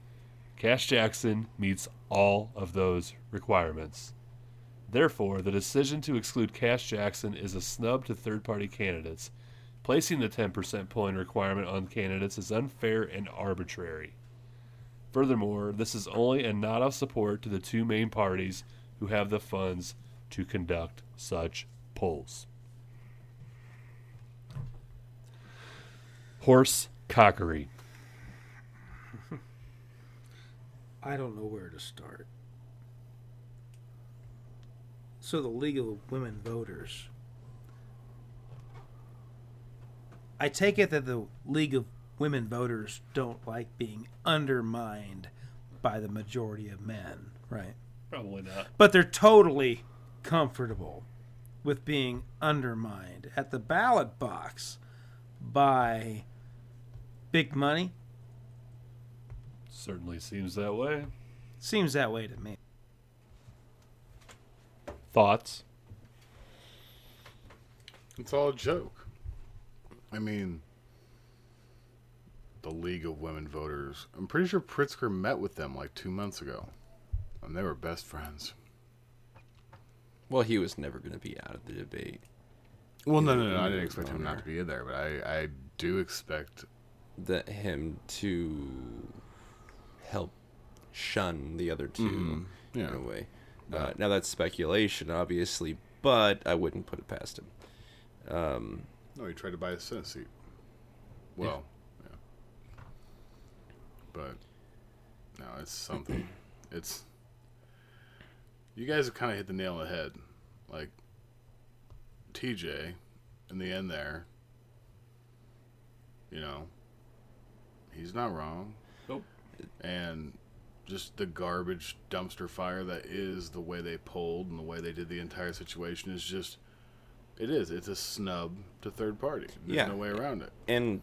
Kash Jackson meets all of those requirements. Therefore, the decision to exclude Kash Jackson is a snub to third party candidates. Placing the 10% polling requirement on candidates is unfair and arbitrary. Furthermore, this is only a nod of support to the two main parties who have the funds to conduct such polls. Horse cockery. I don't know where to start. So the League of Women Voters. I take it that the League of Women Voters don't like being undermined by the majority of men, right? Probably not. But they're totally comfortable with being undermined at the ballot box by big money. Certainly seems that way. Seems that way to me. Thoughts? It's all a joke. I mean, the League of Women Voters. I'm pretty sure Pritzker met with them like two months ago, and they were best friends. Well, he was never going to be out of the debate. Well, no, no, was no. I a didn't expect him not to be in there, but I, I do expect that him to help shun the other 2 Mhm. Yeah. in a way. Uh, now that's speculation, obviously, but I wouldn't put it past him. Um, No, he tried to buy a Senate seat. Well, yeah. But no, it's something. *clears throat* it's you guys have kind of hit the nail on the head. Like TJ, in the end, there. You know, he's not wrong. And just the garbage dumpster fire that is the way they pulled and the way they did the entire situation is just it is. It's a snub to third party. There's Yeah. no way around it. and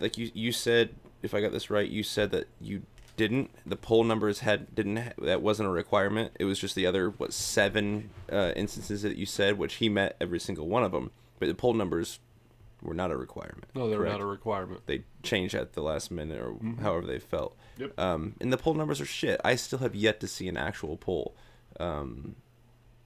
like you you said, if I got this right, you said that you didn't the poll numbers had didn't ha- that wasn't a requirement. It was just the other what seven uh, instances that you said, which he met every single one of them. But the poll numbers were not a requirement. No, they're correct? not a requirement. They changed at the last minute or Mhm. however they felt. Yep. Um, and the poll numbers are shit. I still have yet to see an actual poll, um,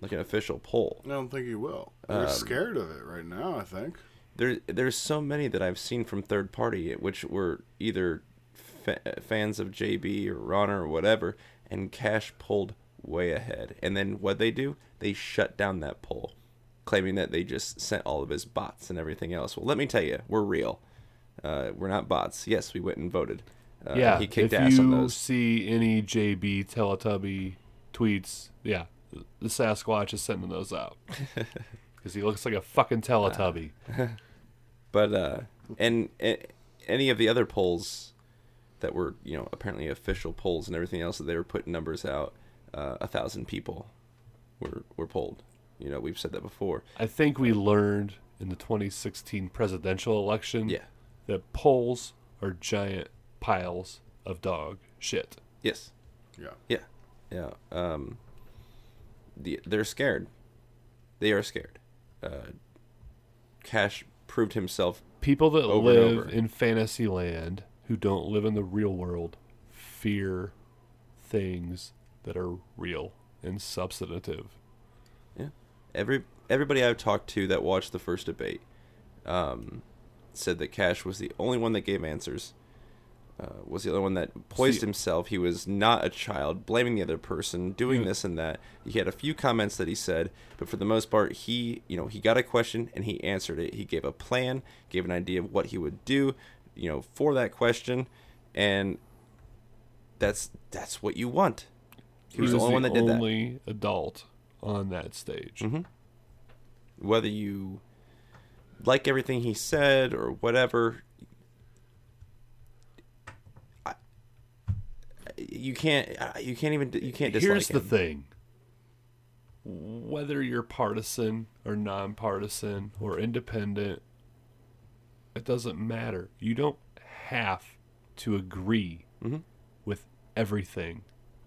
like an official poll. I don't think he will. They're Um, scared of it right now. I think. There, there's so many that I've seen from third party, which were either fa- fans of JB or Rauner or whatever, and Kash pulled way ahead. And then what they do? They shut down that poll, claiming that they just sent all of his bots and everything else. Well, let me tell you, we're real. Uh, we're not bots. Yes, we went and voted. Uh, yeah, he kicked if ass you on those. see any JB Teletubby tweets, yeah, the Sasquatch is sending those out *laughs* because he looks like a fucking Teletubby. *laughs* but uh and, a- any of the other polls that were you know apparently official polls and everything else that they were putting numbers out uh, a thousand people were were polled you know we've said that before I think we learned in the 2016 presidential election Yeah. that polls are giant piles of dog shit. yes Yeah. yeah yeah um the, they're scared they are scared uh Kash proved himself People that over and live over. in fantasy land who don't live in the real world fear things that are real and substantive. Yeah. Every everybody I've talked to that watched the first debate um, said that Kash was the only one that gave answers. Uh, was the only one that poised See- himself. He was not a child, blaming the other person, doing this and that. He had a few comments that he said, but for the most part, he you know he got a question and he answered it. He gave a plan, gave an idea of what he would do, you know, for that question, and that's that's what you want. He was the only one that did that. only adult on that stage. Mhm. Whether you like everything he said or whatever, I, you can't. You can't even. You can't dislike Here's the him. thing. Whether you're partisan or nonpartisan or independent, it doesn't matter. You don't have to agree Mhm. with everything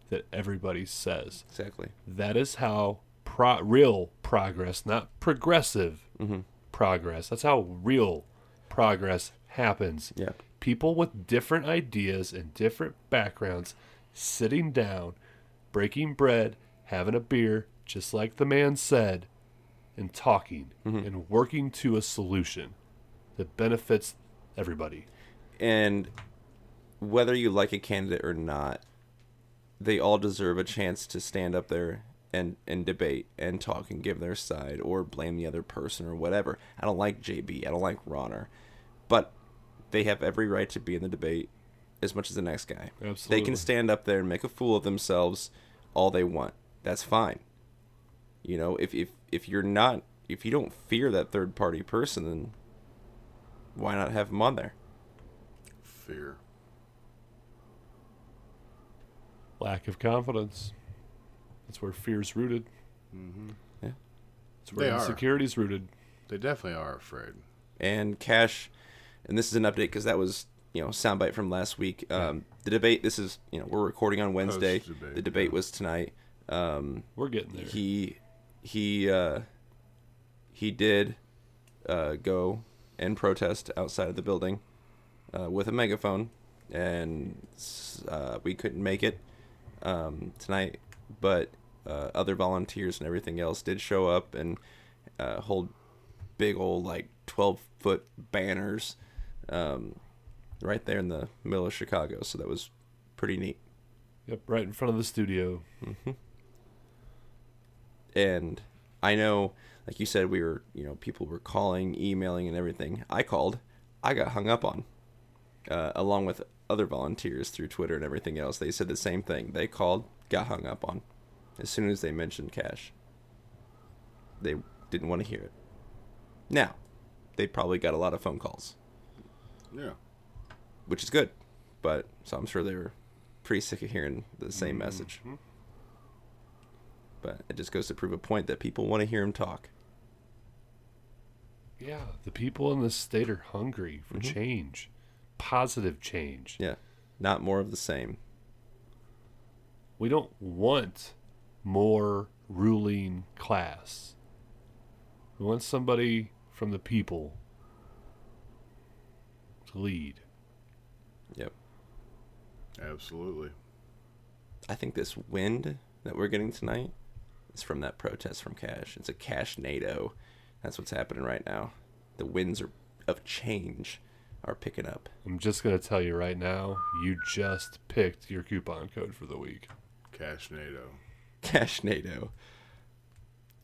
that everybody says. Exactly. That is how pro- real progress, not progressive Mhm. progress. That's how real progress happens. Yeah. People with different ideas and different backgrounds sitting down, breaking bread, having a beer, just like the man said, and talking Mm-hmm. and working to a solution that benefits everybody. And whether you like a candidate or not, they all deserve a chance to stand up there and, and debate and talk and give their side or blame the other person or whatever. I don't like JB. I don't like Rauner. But they have every right to be in the debate as much as the next guy. Absolutely. They can stand up there and make a fool of themselves all they want. That's fine. You know, if, if, if you're not, if you don't fear that third party person, then why not have them on there? Fear. Lack of confidence. That's where fear's rooted. Mm-hmm. Yeah. That's where They are. rooted. They definitely are afraid. and Kash, and this is an update because that was you know soundbite from last week. Um, the debate. This is you know we're recording on Wednesday. Post-debate, the debate was tonight. Um, We're getting there. He he uh, he did uh, go and protest outside of the building uh, with a megaphone, and uh, we couldn't make it um, tonight, but uh, other volunteers and everything else did show up and uh, hold big old like 12 foot banners um, right there in the middle of Chicago. So that was pretty neat. Yep, right in front of the studio. Mm-hmm. And I know, like you said, we were, you know, people were calling, emailing, and everything. I called, I got hung up on, uh, along with other volunteers through Twitter and everything else. They said the same thing. They called, got hung up on, as soon as they mentioned Kash. They didn't want to hear it. Now, they probably got a lot of phone calls, Yeah. which is good, but so I'm sure they were pretty sick of hearing the same message. But it just goes to prove a point that people want to hear him talk. Yeah, the people in this state are hungry for Mhm. change, positive change. Yeah, not more of the same. We don't want more ruling class. We want somebody from the people to lead. Yep. Absolutely. I think this wind that we're getting tonight is from that protest from Kash. It's a Kashnado. That's what's happening right now. The winds are of change are picking up. I'm just going to tell you right now, you just picked your coupon code for the week. Kashnado. Cash NATO.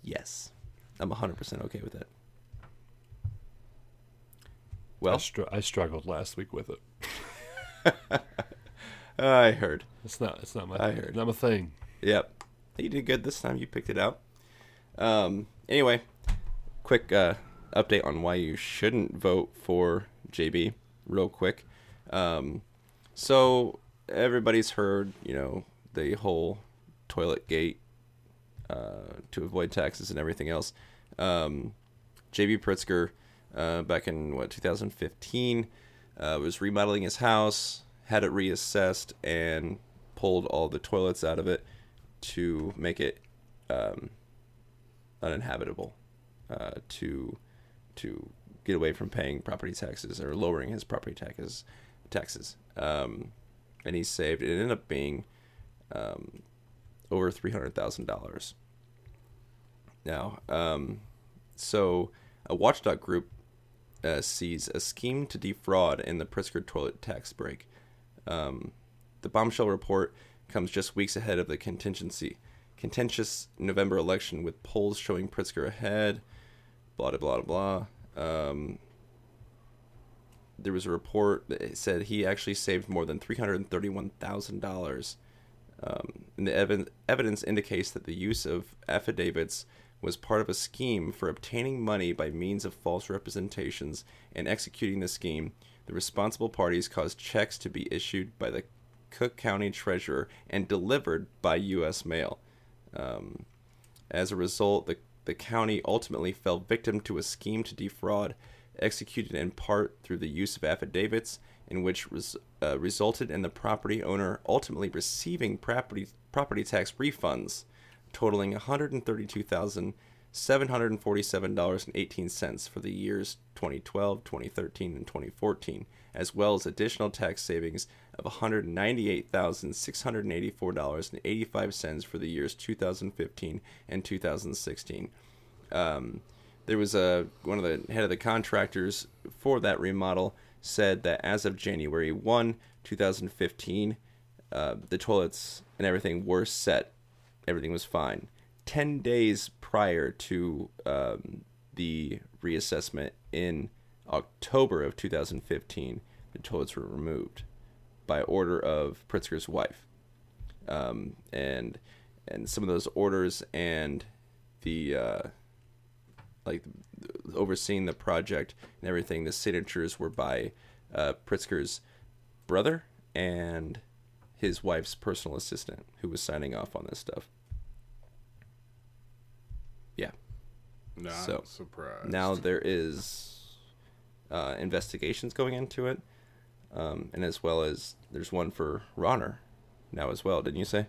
Yes. I'm 100% okay with that. I, Well, str- I struggled last week with it. *laughs* I heard. It's not. It's not my. I heard. Not my thing. Yep. You did good this time. You picked it out. Um, anyway, quick uh, update on why you shouldn't vote for JB, real quick. Um, so, everybody's heard, you know, the whole toilet gate uh, to avoid taxes and everything else. Um, JB Pritzker, uh, back in, what, 2015, uh, was remodeling his house, had it reassessed, and pulled all the toilets out of it to make it um, uninhabitable, uh, to to get away from paying property taxes or lowering his property taxes taxes. Um, and he saved. It ended up being um, over three hundred thousand dollars. Now, um, so a watchdog group uh, sees a scheme to defraud in the Pritzker toilet tax break. Um, the bombshell report comes just weeks ahead of the contingency contentious November election, with polls showing Pritzker ahead. Blah blah blah blah. Um, there was a report that said he actually saved more than three hundred thirty-one thousand dollars. Um, and the ev- evidence indicates that the use of affidavits was part of a scheme for obtaining money by means of false representations and executing the scheme. The responsible parties caused checks to be issued by the Cook County Treasurer and delivered by U.S. mail. Um, as a result, the, the county ultimately fell victim to a scheme to defraud, executed in part through the use of affidavits, in which res, uh, resulted in the property owner ultimately receiving property property tax refunds totaling one hundred and thirty-two thousand $747.18 for the years 2012, 2013, and 2014, as well as additional tax savings of $198,684.85 for the years 2015 and 2016. Um, there was a one of the head of the contractors for that remodel said that as of January 1, 2015, uh, the toilets and everything were set. Everything was fine. 10 days prior to um, the reassessment in October of 2015, the toilets were removed by order of Pritzker's wife. Um, and and some of those orders and the uh, like overseeing the project and everything, the signatures were by uh, Pritzker's brother and his wife's personal assistant who was signing off on this stuff. Yeah. Not so surprised. now there is uh, investigations going into it, um, and as well as there's one for Rauner now as well. Didn't you say?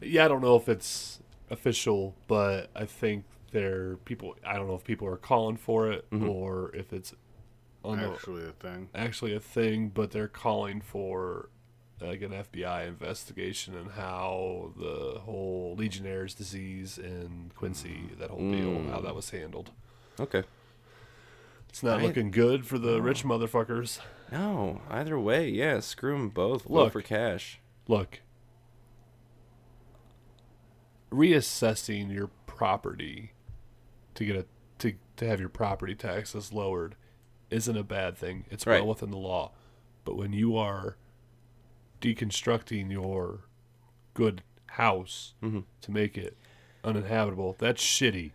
Yeah, I don't know if it's official, but I think there people. I don't know if people are calling for it Mhm. or if it's on the- Actually a thing. Actually a thing, but they're calling for like an FBI investigation and how the whole Legionnaire's disease in Quincy, that whole deal, how that was handled. Okay. It's not Right. looking good for the rich motherfuckers. No, either way, yeah, screw them both. Look for Kash. Look, reassessing your property to get a to, to have your property taxes lowered isn't a bad thing. It's Right. well within the law. But when you are deconstructing your good house Mhm. to make it uninhabitable, that's shitty.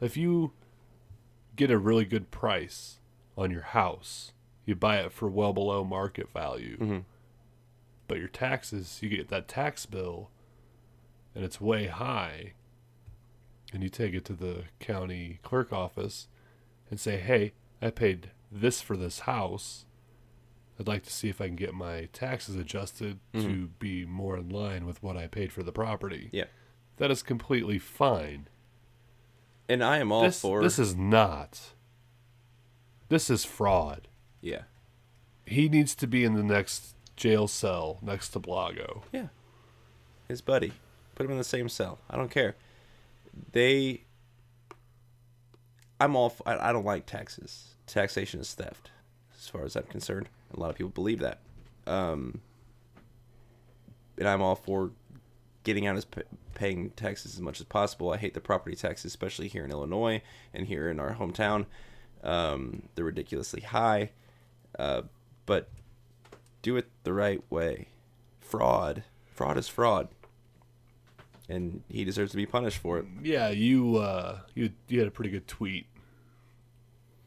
If you get a really good price on your house, you buy it for well below market value. Mhm. But your taxes, you get that tax bill and it's way high. And you take it to the county clerk office and say, "Hey, I paid this for this house. I'd like to see if I can get my taxes adjusted to Mhm. be more in line with what I paid for the property." Yeah. That is completely fine. And I am all for this, for This is not. This is fraud. Yeah. He needs to be in the next jail cell next to Blago. Yeah. His buddy. Put him in the same cell. I don't care. They. I'm all. f- I, I don't like taxes. Taxation is theft, as far as I'm concerned. A lot of people believe that. Um, and I'm all for getting out as p- paying taxes as much as possible. I hate the property taxes, especially here in Illinois and here in our hometown. Um, they're ridiculously high. Uh, but do it the right way. Fraud. Fraud is fraud. And he deserves to be punished for it. Yeah, you uh, you you had a pretty good tweet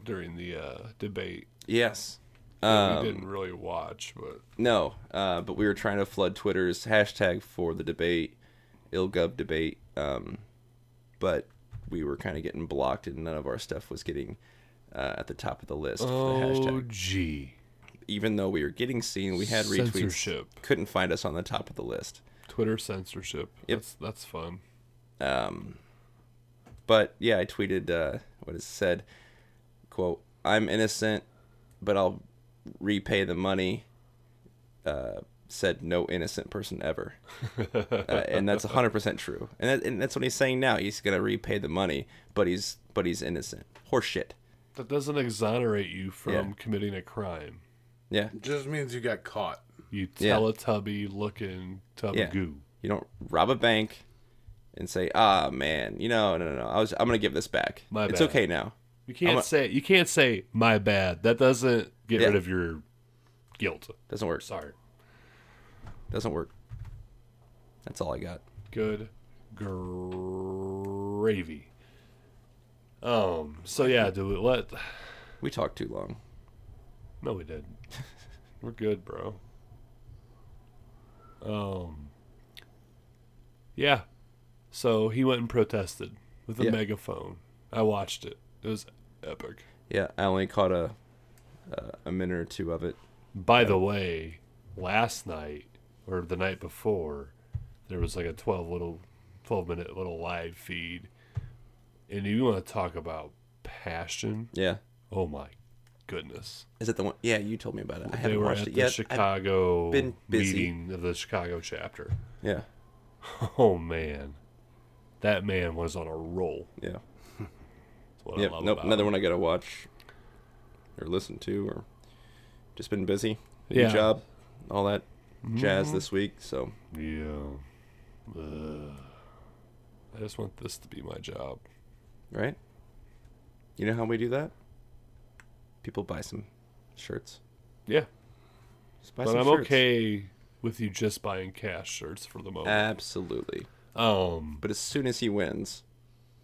during the uh, debate. Yes. Um, we didn't really watch, but No, uh, but we were trying to flood Twitter's hashtag for the debate, IlGov debate. Um, but we were kind of getting blocked, and none of our stuff was getting uh, at the top of the list Oh, gee. Even though we were getting seen, we had retweets. Censorship. Couldn't find us on the top of the list. Twitter censorship. Yep. That's that's fun. Um, but yeah, I tweeted uh, what it said. "Quote: I'm innocent, but I'll repay the money." Uh, said no innocent person ever, uh, and that's 100 percent true. And, that, and that's what he's saying now. He's gonna repay the money, but he's but he's innocent. Horseshit. That doesn't exonerate you from Yeah. committing a crime. Yeah. It Just means you got caught. You Yeah. Teletubby looking tub Yeah. goo. You don't rob a bank and say, "Ah, man, you know, no, no, no. I was, I'm gonna give this back. My it's bad. okay now." You can't I'm a- say you can't say my bad. That doesn't get Yeah. rid of your guilt. Doesn't work. Sorry. Doesn't work. That's all I got. Good gravy. Um. So yeah, do it. Let We talked too long. no, we did. *laughs* We're good, bro. Um. Yeah. So he went and protested with a Yeah. megaphone. I watched it. It was epic. Yeah, I only caught a a, a minute or two of it. By the way, last night or the night before, there was like a twelve little, twelve minute little live feed And you want to talk about passion? Yeah. Oh my goodness. Is it the one? Yeah, you told me about it. I they haven't watched at it the yet. I've Chicago been busy. meeting of the Chicago chapter. Yeah. *laughs* Oh man, that man was on a roll. Yeah. That's what Yep. I love Nope. about Another him. one I got to watch or listen to or just been busy. Yeah. New job, all that jazz Mhm. this week. So Yeah. Ugh. I just want this to be my job. Right. You know how we do that? People buy some shirts. Yeah. Just buy but I'm shirts. okay with you just buying Kash shirts for the moment. Absolutely. Um, but as soon as he wins,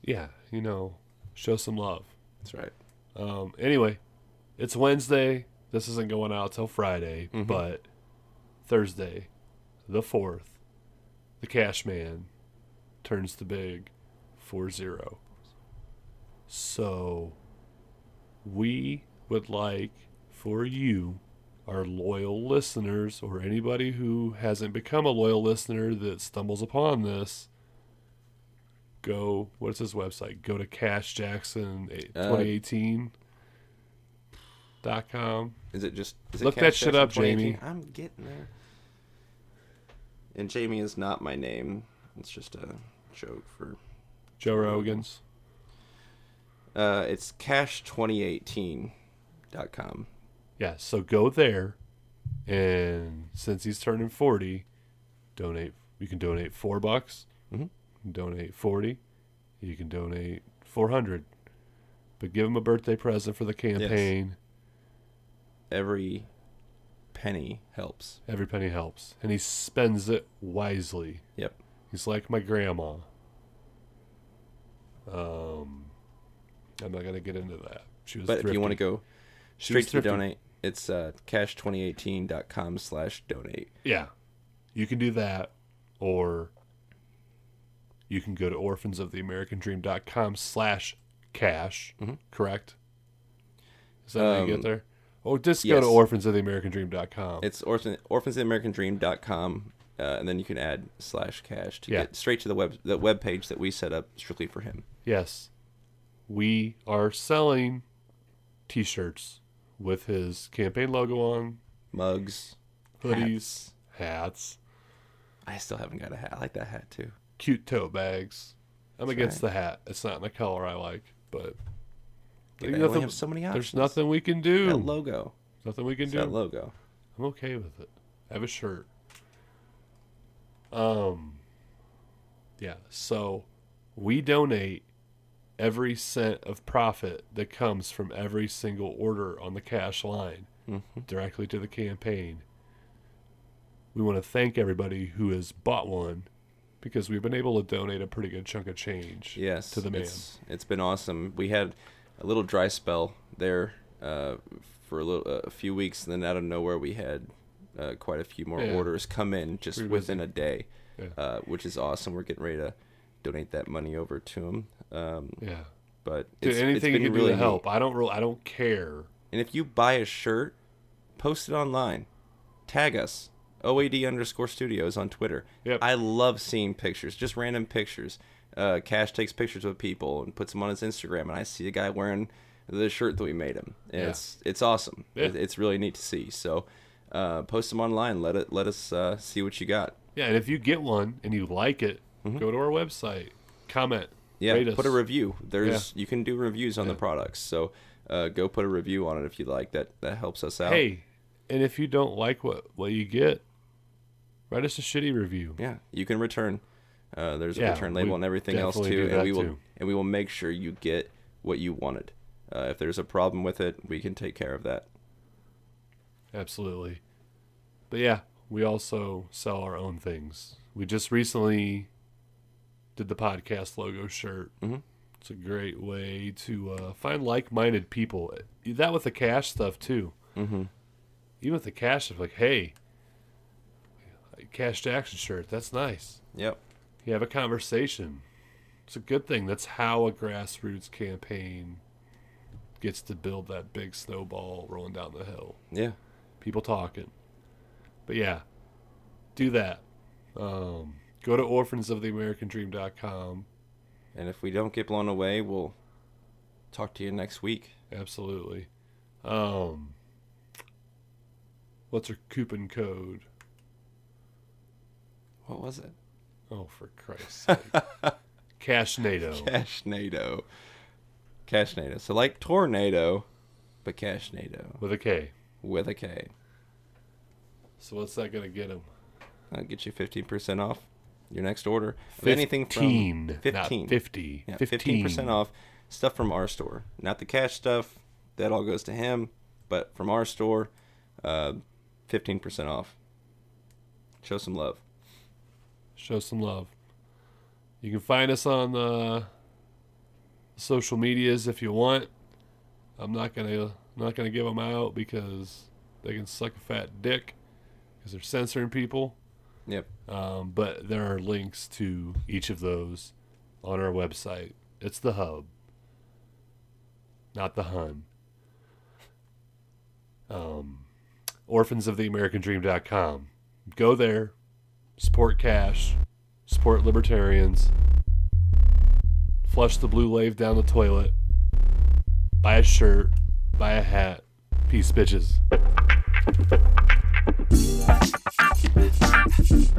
yeah, you know, show some love. That's right. Um, anyway, it's Wednesday. This isn't going out till Friday, Mhm. but Thursday, the fourth, the Kash Man turns the big 4-0. So we would like for you, our loyal listeners, or anybody who hasn't become a loyal listener that stumbles upon this, go. What's his website? Go to Kash Jackson Uh, 2018 dot com. Is it just is look it that shit up, Jamie? I'm getting there. And Jamie is not my name. It's just a joke for Joe Rogan's. Uh, it's cash2018.com. Yeah, so go there, and since he's turning 40, donate. You can donate four bucks. Mhm. Donate 40. You can donate 400. But give him a birthday present for the campaign. Every penny helps. Every penny helps. And he spends it wisely. Yep. He's like my grandma. Um, I'm not going to get into that. She was But if you want to go straight to donate, it's uh, cash2018.com slash donate. Yeah. You can do that, or you can go to orphansoftheamericandream.com slash cash, correct? Is that how you Mm-hmm. Um, get there? Oh, just go to yes. orphansoftheamericandream.com. It's orphan, orphansoftheamericandream.com, uh, and then you can add slash cash to Yeah. get straight to the web the web page that we set up strictly for him. Yes. We are selling t shirts with his campaign logo on, Mugs, hoodies, hats, I still haven't got a hat. I like that hat too. cute tote bags. I'm That's against right. the hat. It's not in the color I like, but Yeah, there's they only have so many There's nothing we can do. That logo. Nothing we can It's do. that logo. I'm okay with it. I have a shirt. Um yeah, so we donate every cent of profit that comes from every single order on the Kash line Mhm. directly to the campaign. We want to thank everybody who has bought one because we've been able to donate a pretty good chunk of change Yes, to the man. It's, it's been awesome. We had a little dry spell there uh, for a little a few weeks, and then out of nowhere we had uh, quite a few more Yeah. orders come in just Pretty within busy. a day, Yeah. uh, which is awesome. We're getting ready to donate that money over to him. Um, Yeah. but Dude, it's, anything it's you been can really do to help. neat. I don't really, I don't care. And if you buy a shirt, post it online. Tag us. OAD underscore studios on Twitter. Yep. I love seeing pictures, just random pictures. Uh, Kash takes pictures of people and puts them on his Instagram, and I see a guy wearing the shirt that we made him. And Yeah. It's it's awesome. Yeah. It's really neat to see. So uh, post them online. Let it let us uh, see what you got. Yeah, and if you get one and you like it, go to our website, comment, Mm-hmm. Yeah, put a review. There's you can do reviews on the products. So uh, go put a review on it if you like. That that helps us out. Hey, and if you don't like what what you get, write us a shitty review. Yeah, you can return. Uh, there's a Yeah, return label and everything else too, and we will too. and we will make sure you get what you wanted. Uh, if there's a problem with it, we can take care of that. Absolutely. But yeah, we also sell our own things. We just recently did the podcast logo shirt. Mhm. It's a great way to uh, find like-minded people. That with the Kash stuff too. Mm-hmm. Even with the Kash stuff, like, hey, Kash Jackson shirt, that's nice. Yep. You have a conversation. It's a good thing. That's how a grassroots campaign gets to build that big snowball rolling down the hill. Yeah. People talking. But yeah, do that. Um, go to orphansoftheamericandream.com. And if we don't get blown away, we'll talk to you next week. Absolutely. Um, what's our coupon code? What was it? Oh, for Christ's sake. *laughs* Kashnado. Kashnado. Kashnado. So like tornado, but Kashnado. With a K. With a K. So what's that going to get him? That'll get you 15% off your next order. Of 15, anything from not 15. 50. Yeah, 15. 15% off stuff from our store. Not the Kash stuff. That all goes to him. But from our store, uh, 15% off. Show some love. Show some love. You can find us on the social medias if you want. I'm not gonna not gonna give them out because they can suck a fat dick because they're censoring people. Yep. Um, but there are links to each of those on our website. It's the hub, not the Hun. Um, orphansoftheamericandream.com. Go there, support Kash, support libertarians, flush the blue lave down the toilet, buy a shirt, buy a hat. Peace, bitches. Wow.